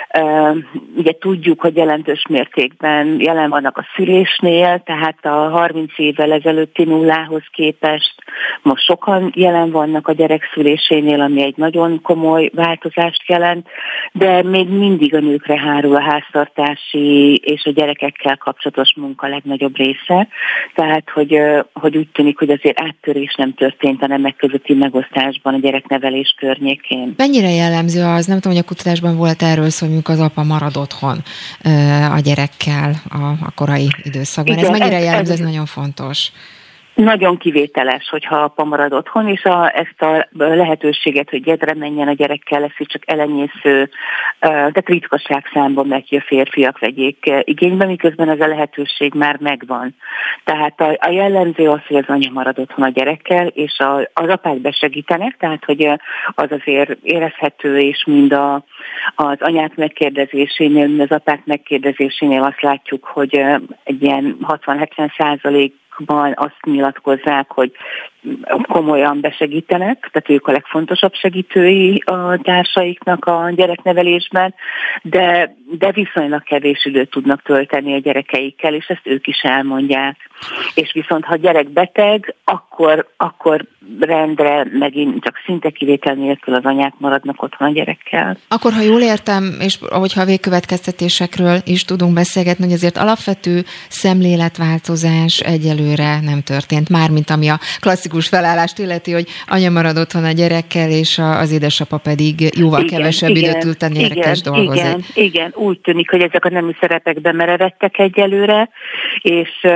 ugye tudjuk, hogy jelentős mértékben jelen vannak a szülésnél, tehát a 30 évvel ezelőtti nullához képest most sokan jelen vannak a gyerek szülésénél, ami egy nagyon komoly változást jelent, de még mindig a nőkre hárul a háztartási és a gyerekekkel kapcsolatos munka legnagyobb része. Tehát, hogy, hogy úgy tűnik, hogy azért áttörés nem történt a nemek közötti megosztásban a gyereknevelés környékén. Mennyire jellemző az, nem tudom, hogy a kutatásban volt erről szó, hogy az apa marad otthon a gyerekkel a, a korai időszakban. Igen, ez mennyire jellemző, ez, ez nagyon fontos. Nagyon kivételes, hogyha apa marad otthon, és a, ezt a lehetőséget, hogy gyedre menjen a gyerekkel, lesz csak elenyésző, de ritkaság számban megy, hogy a férfiak vegyék igénybe, miközben ez a lehetőség már megvan. Tehát a, a jellemző az, hogy az anya marad otthon a gyerekkel, és a, az apák besegítenek, tehát hogy az azért érezhető, és mind a, az anyák megkérdezésénél, mind az apák megkérdezésénél azt látjuk, hogy egy ilyen 60-70 százalék ban azt nyilatkozzák, hogy komolyan besegítenek, tehát ők a legfontosabb segítői a társaiknak a gyereknevelésben, de, de viszonylag kevés időt tudnak tölteni a gyerekeikkel, és ezt ők is elmondják. És viszont ha gyerek beteg, akkor, akkor rendre megint csak szinte kivétel nélkül az anyák maradnak otthon a gyerekkel. Akkor, ha jól értem, és ahogyha a végkövetkeztetésekről is tudunk beszélgetni, hogy azért alapvető szemléletváltozás egyelőre nem történt, mármint ami a klasszikus felállást illeti, hogy anya marad otthon a gyerekkel, és az édesapa pedig jóval igen, kevesebb igen, időt tud tenni igen, dolgozik. Igen, igen, úgy tűnik, hogy ezek a nemi szerepekbe merevettek egyelőre, és,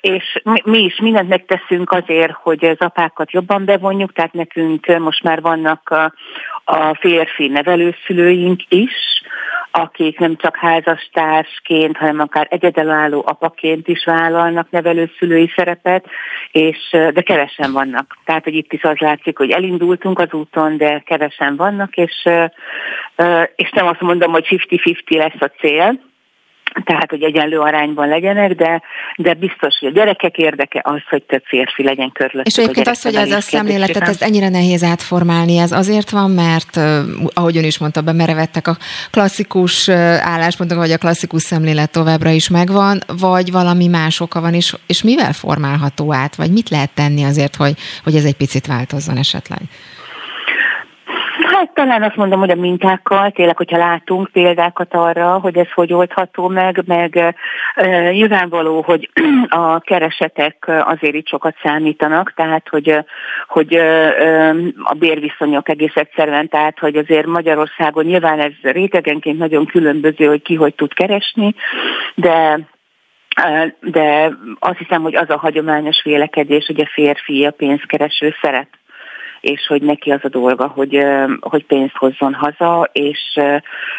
és mi is mindent megteszünk azért, hogy az apákat jobban bevonjuk, tehát nekünk most már vannak a, a férfi nevelőszülőink is, akik nem csak házastársként, hanem akár egyedülálló apaként is vállalnak nevelőszülői szerepet, és, de kevesen vannak. Tehát, hogy itt is az látszik, hogy elindultunk az úton, de kevesen vannak, és, és nem azt mondom, hogy 50-50 lesz a cél, tehát, hogy egyenlő arányban legyenek, de, de biztos, hogy a gyerekek érdeke az, hogy több férfi legyen körülöttük. És egyébként az, hogy ez a szemléletet, ezt ennyire nehéz átformálni, ez azért van, mert ahogy ön is mondta, bemerevettek a klasszikus álláspontok, vagy a klasszikus szemlélet továbbra is megvan, vagy valami más oka van, és, és mivel formálható át, vagy mit lehet tenni azért, hogy, hogy ez egy picit változzon esetleg? Hát talán azt mondom, hogy a mintákkal, tényleg, hogyha látunk példákat arra, hogy ez hogy oldható meg, meg e, nyilvánvaló, hogy [clears throat] a keresetek azért itt sokat számítanak, tehát hogy, hogy e, a bérviszonyok egész egyszerűen, tehát hogy azért Magyarországon nyilván ez rétegenként nagyon különböző, hogy ki hogy tud keresni, de de azt hiszem, hogy az a hagyományos vélekedés, hogy a férfi a pénzkereső szeret és hogy neki az a dolga, hogy, hogy pénzt hozzon haza, és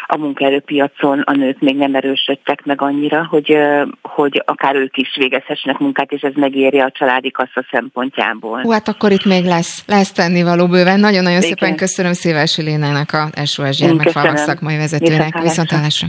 a munkaerőpiacon a nők még nem erősödtek meg annyira, hogy, hogy akár ők is végezhessenek munkát, és ez megéri a családi kassa szempontjából. Hú, hát akkor itt még lesz, lesz tennivaló bőven. Nagyon-nagyon Igen. szépen köszönöm Szilvási Lénának a SOS gyermekfalvak szakmai vezetőnek. Viszontlátásra!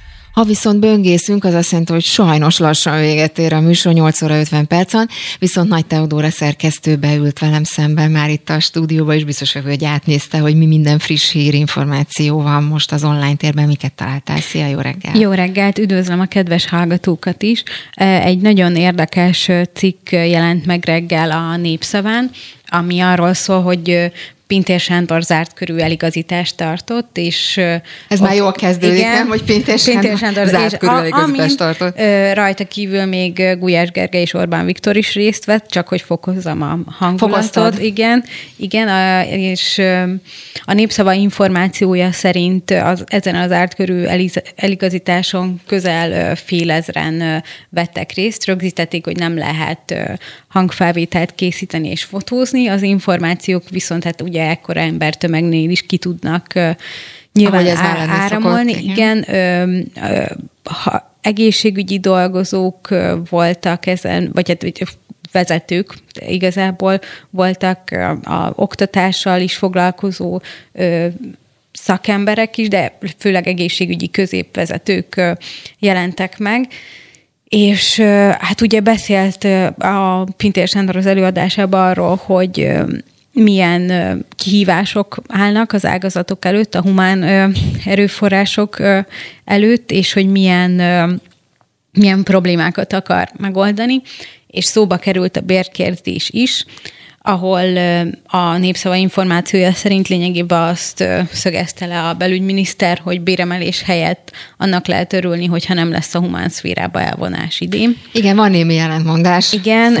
Ha viszont böngészünk, az azt jelenti, hogy sajnos lassan véget ér a műsor 8 óra 50 percen, viszont Nagy Teodóra szerkesztő beült velem szemben már itt a stúdióba, és biztos hogy átnézte, hogy mi minden friss hírinformáció van most az online térben, miket találtál. Szia, jó reggelt! Jó reggelt, üdvözlöm a kedves hallgatókat is. Egy nagyon érdekes cikk jelent meg reggel a Népszaván, ami arról szól, hogy Pintér Sándor zárt körű eligazítást tartott, és... Ez ott, már jól kezdődik, igen, nem? Hogy Pintér Sándor, Pintér Sándor zárt körű eligazítást tartott. Rajta kívül még Gulyás Gergely és Orbán Viktor is részt vett, csak hogy fokozzam a hangulatot. Fokoztad. Igen, igen, és a népszava információja szerint az, ezen az zárt körű eligazításon közel félezren vettek részt, rögzítették, hogy nem lehet hangfelvételt készíteni és fotózni, az információk viszont hát ugye ekkora embertömegnél is ki tudnak nyilván ez áramolni. Szokott, igen, igen ö, ö, ha egészségügyi dolgozók voltak ezen, vagy hát vezetők igazából voltak a, a oktatással is foglalkozó ö, szakemberek is, de főleg egészségügyi középvezetők jelentek meg. És hát ugye beszélt a Pintér Sándor az előadásában arról, hogy milyen kihívások állnak az ágazatok előtt, a humán erőforrások előtt, és hogy milyen, milyen problémákat akar megoldani, és szóba került a bérkérdés is, ahol a népszava információja szerint lényegében azt szögezte le a belügyminiszter, hogy béremelés helyett annak lehet örülni, hogyha nem lesz a humán szférába elvonás idén. Igen, van némi jelentmondás. Igen,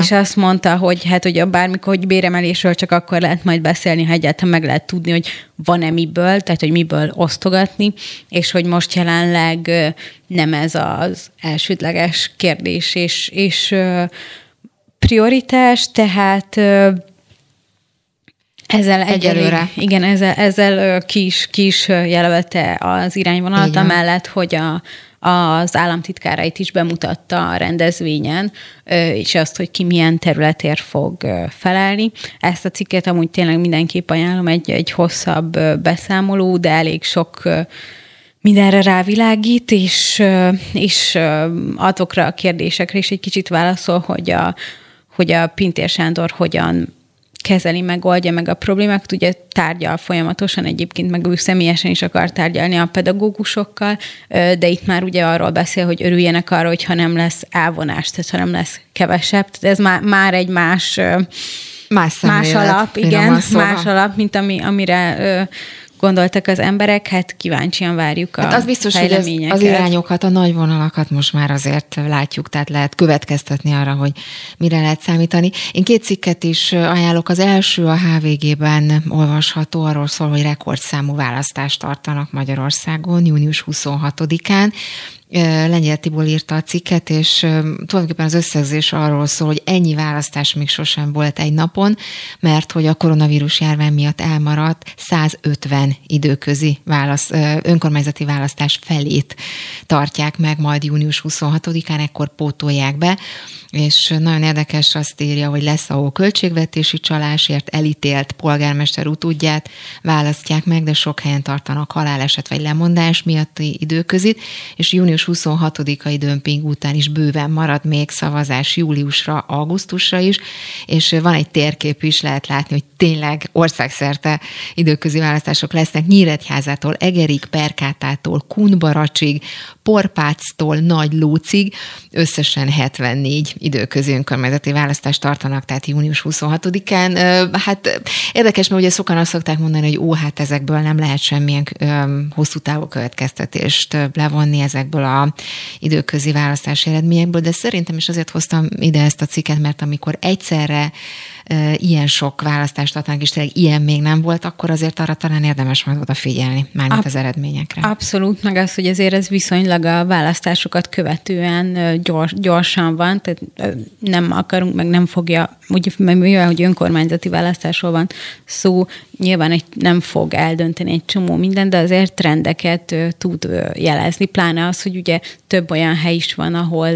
és azt mondta, hogy hát a bármikor, hogy béremelésről csak akkor lehet majd beszélni, ha egyáltalán meg lehet tudni, hogy van-e miből, tehát hogy miből osztogatni, és hogy most jelenleg nem ez az elsődleges kérdés, és, és prioritás, tehát ezzel egyelőre. Igen, ezzel, ezzel ki, is, ki is jelölte az irányvonalat, amellett, hogy a, az államtitkárait is bemutatta a rendezvényen, és azt, hogy ki milyen területért fog felelni. Ezt a cikket amúgy tényleg mindenképp ajánlom, egy, egy hosszabb beszámoló, de elég sok mindenre rávilágít, és, és azokra a kérdésekre is egy kicsit válaszol, hogy a, hogy a Pintér Sándor hogyan kezeli, megoldja meg a problémákat. Ugye tárgyal folyamatosan egyébként, meg ő személyesen is akar tárgyalni a pedagógusokkal, de itt már ugye arról beszél, hogy örüljenek arra, hogyha nem lesz elvonás, tehát ha nem lesz kevesebb. Tehát ez már, már egy más Más, más alap, igen, más alap, mint ami, amire gondoltak az emberek, hát kíváncsian várjuk a hát az biztos, hogy az, az irányokat, a nagy vonalakat most már azért látjuk, tehát lehet következtetni arra, hogy mire lehet számítani. Én két cikket is ajánlok. Az első a HVG-ben olvasható, arról szól, hogy rekordszámú választást tartanak Magyarországon június 26-án. Lengyel Tibor írta a cikket, és tulajdonképpen az összegzés arról szól, hogy ennyi választás még sosem volt egy napon, mert hogy a koronavírus járvány miatt elmaradt 150 időközi válasz, önkormányzati választás felét tartják meg majd június 26-án, ekkor pótolják be és nagyon érdekes azt írja, hogy lesz, ahol költségvetési csalásért elítélt polgármester utódját választják meg, de sok helyen tartanak haláleset vagy lemondás miatti időközit, és június 26-ai dömping után is bőven marad még szavazás júliusra, augusztusra is, és van egy térkép is, lehet látni, hogy tényleg országszerte időközi választások lesznek Nyíregyházától, Egerig, Perkátától, Kunbaracsig, Porpáctól Nagy Lócig, összesen 74 időközi önkormányzati választást tartanak, tehát június 26-án. Hát érdekes, mert ugye sokan azt szokták mondani, hogy ó, hát ezekből nem lehet semmilyen hosszú távú következtetést levonni ezekből a időközi választási eredményekből, de szerintem is azért hoztam ide ezt a cikket, mert amikor egyszerre ilyen sok választást adnak, és tényleg ilyen még nem volt, akkor azért arra talán érdemes majd odafigyelni, mármint Ab- az eredményekre. Abszolút, meg az, hogy azért ez viszonylag a választásokat követően gyors, gyorsan van, tehát nem akarunk, meg nem fogja, úgy, mivel, hogy önkormányzati választásról van szó, nyilván egy, nem fog eldönteni egy csomó minden, de azért trendeket tud jelezni, pláne az, hogy ugye több olyan hely is van, ahol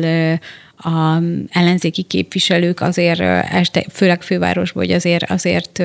a ellenzéki képviselők azért este, főleg fővárosban, hogy azért, azért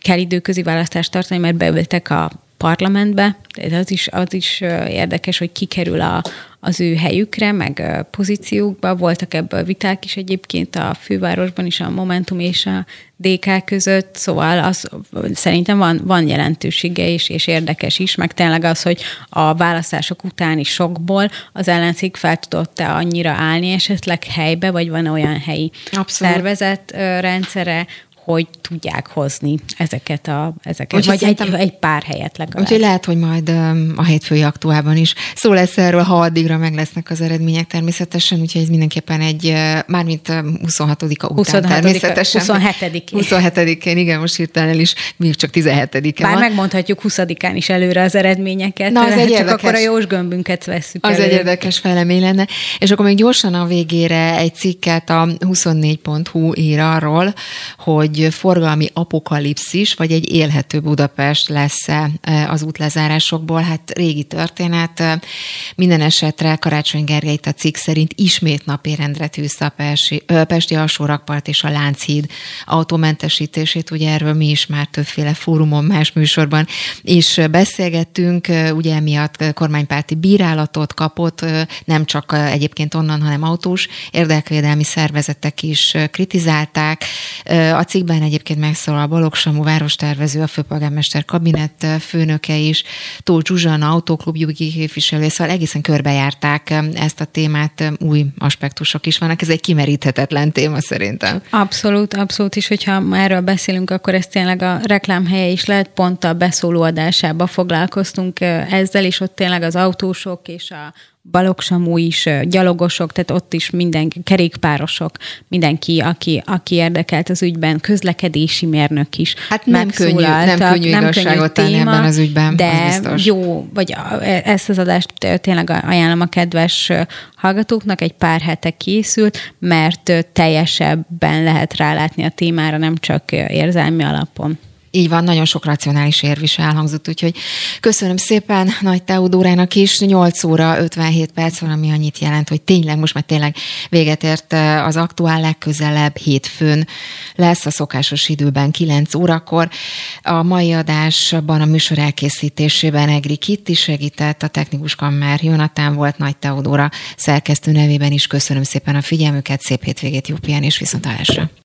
kell időközi választást tartani, mert beültek a parlamentbe. Ez az is, az is érdekes, hogy kikerül a, az ő helyükre, meg pozíciókba. Voltak ebből viták is egyébként a fővárosban is, a Momentum és a DK között, szóval az szerintem van, van jelentősége is, és érdekes is, meg tényleg az, hogy a választások utáni sokból az ellenzék fel tudott-e annyira állni esetleg helybe, vagy van olyan helyi Abszolút. szervezet rendszere, hogy tudják hozni ezeket a, ezeket, Úgy, vagy egy, egy pár helyet legalább. Úgyhogy lehet, hogy majd a hétfői aktuában is szó lesz erről, ha addigra meg lesznek az eredmények természetesen, úgyhogy ez mindenképpen egy, mármint 26-a után 26 természetesen. 27-én. 27-én, igen, most hirtelen el is, még csak 17-e Bár van. megmondhatjuk 20-án is előre az eredményeket, Na, az egy csak érdekes, akkor a jós gömbünket veszük Az elő. egy érdekes felemény lenne. És akkor még gyorsan a végére egy cikket a 24.hu ír arról, hogy forgalmi apokalipszis, vagy egy élhető Budapest lesz e, az útlezárásokból. Hát régi történet. Minden esetre Karácsony Gergely a cikk szerint ismét napérendre tűzte a Pesti, Pesti alsórakpart és a Lánchíd autómentesítését. Ugye erről mi is már többféle fórumon, más műsorban is beszélgettünk. Ugye emiatt kormánypárti bírálatot kapott, nem csak egyébként onnan, hanem autós érdekvédelmi szervezetek is kritizálták. A cikkben egyébként megszólal Balogh Samu várostervező, a főpolgármester kabinet főnöke is, Tóth Zsuzsana, autóklub jogi képviselője, szóval egészen körbejárták ezt a témát, új aspektusok is vannak, ez egy kimeríthetetlen téma szerintem. Abszolút, abszolút is, hogyha erről beszélünk, akkor ez tényleg a reklámhelye is lehet, pont a beszóló adásába foglalkoztunk ezzel, és ott tényleg az autósok és a balogsamú is, gyalogosok, tehát ott is mindenki, kerékpárosok, mindenki, aki, aki érdekelt az ügyben, közlekedési mérnök is. Hát nem könnyű, nem könnyű nem igazságot tenni ebben az ügyben, de jó, vagy ezt az adást tényleg ajánlom a kedves hallgatóknak, egy pár hete készült, mert teljesebben lehet rálátni a témára, nem csak érzelmi alapon. Így van, nagyon sok racionális érv is elhangzott, úgyhogy köszönöm szépen Nagy Teodórának is. 8 óra 57 perc van, ami annyit jelent, hogy tényleg, most már tényleg véget ért az aktuál legközelebb hétfőn lesz a szokásos időben 9 órakor. A mai adásban a műsor elkészítésében Egri Kitti segített, a technikus kammer Jonatán volt, Nagy Teodóra szerkesztő nevében is köszönöm szépen a figyelmüket, szép hétvégét, jó pihenés, viszontalásra.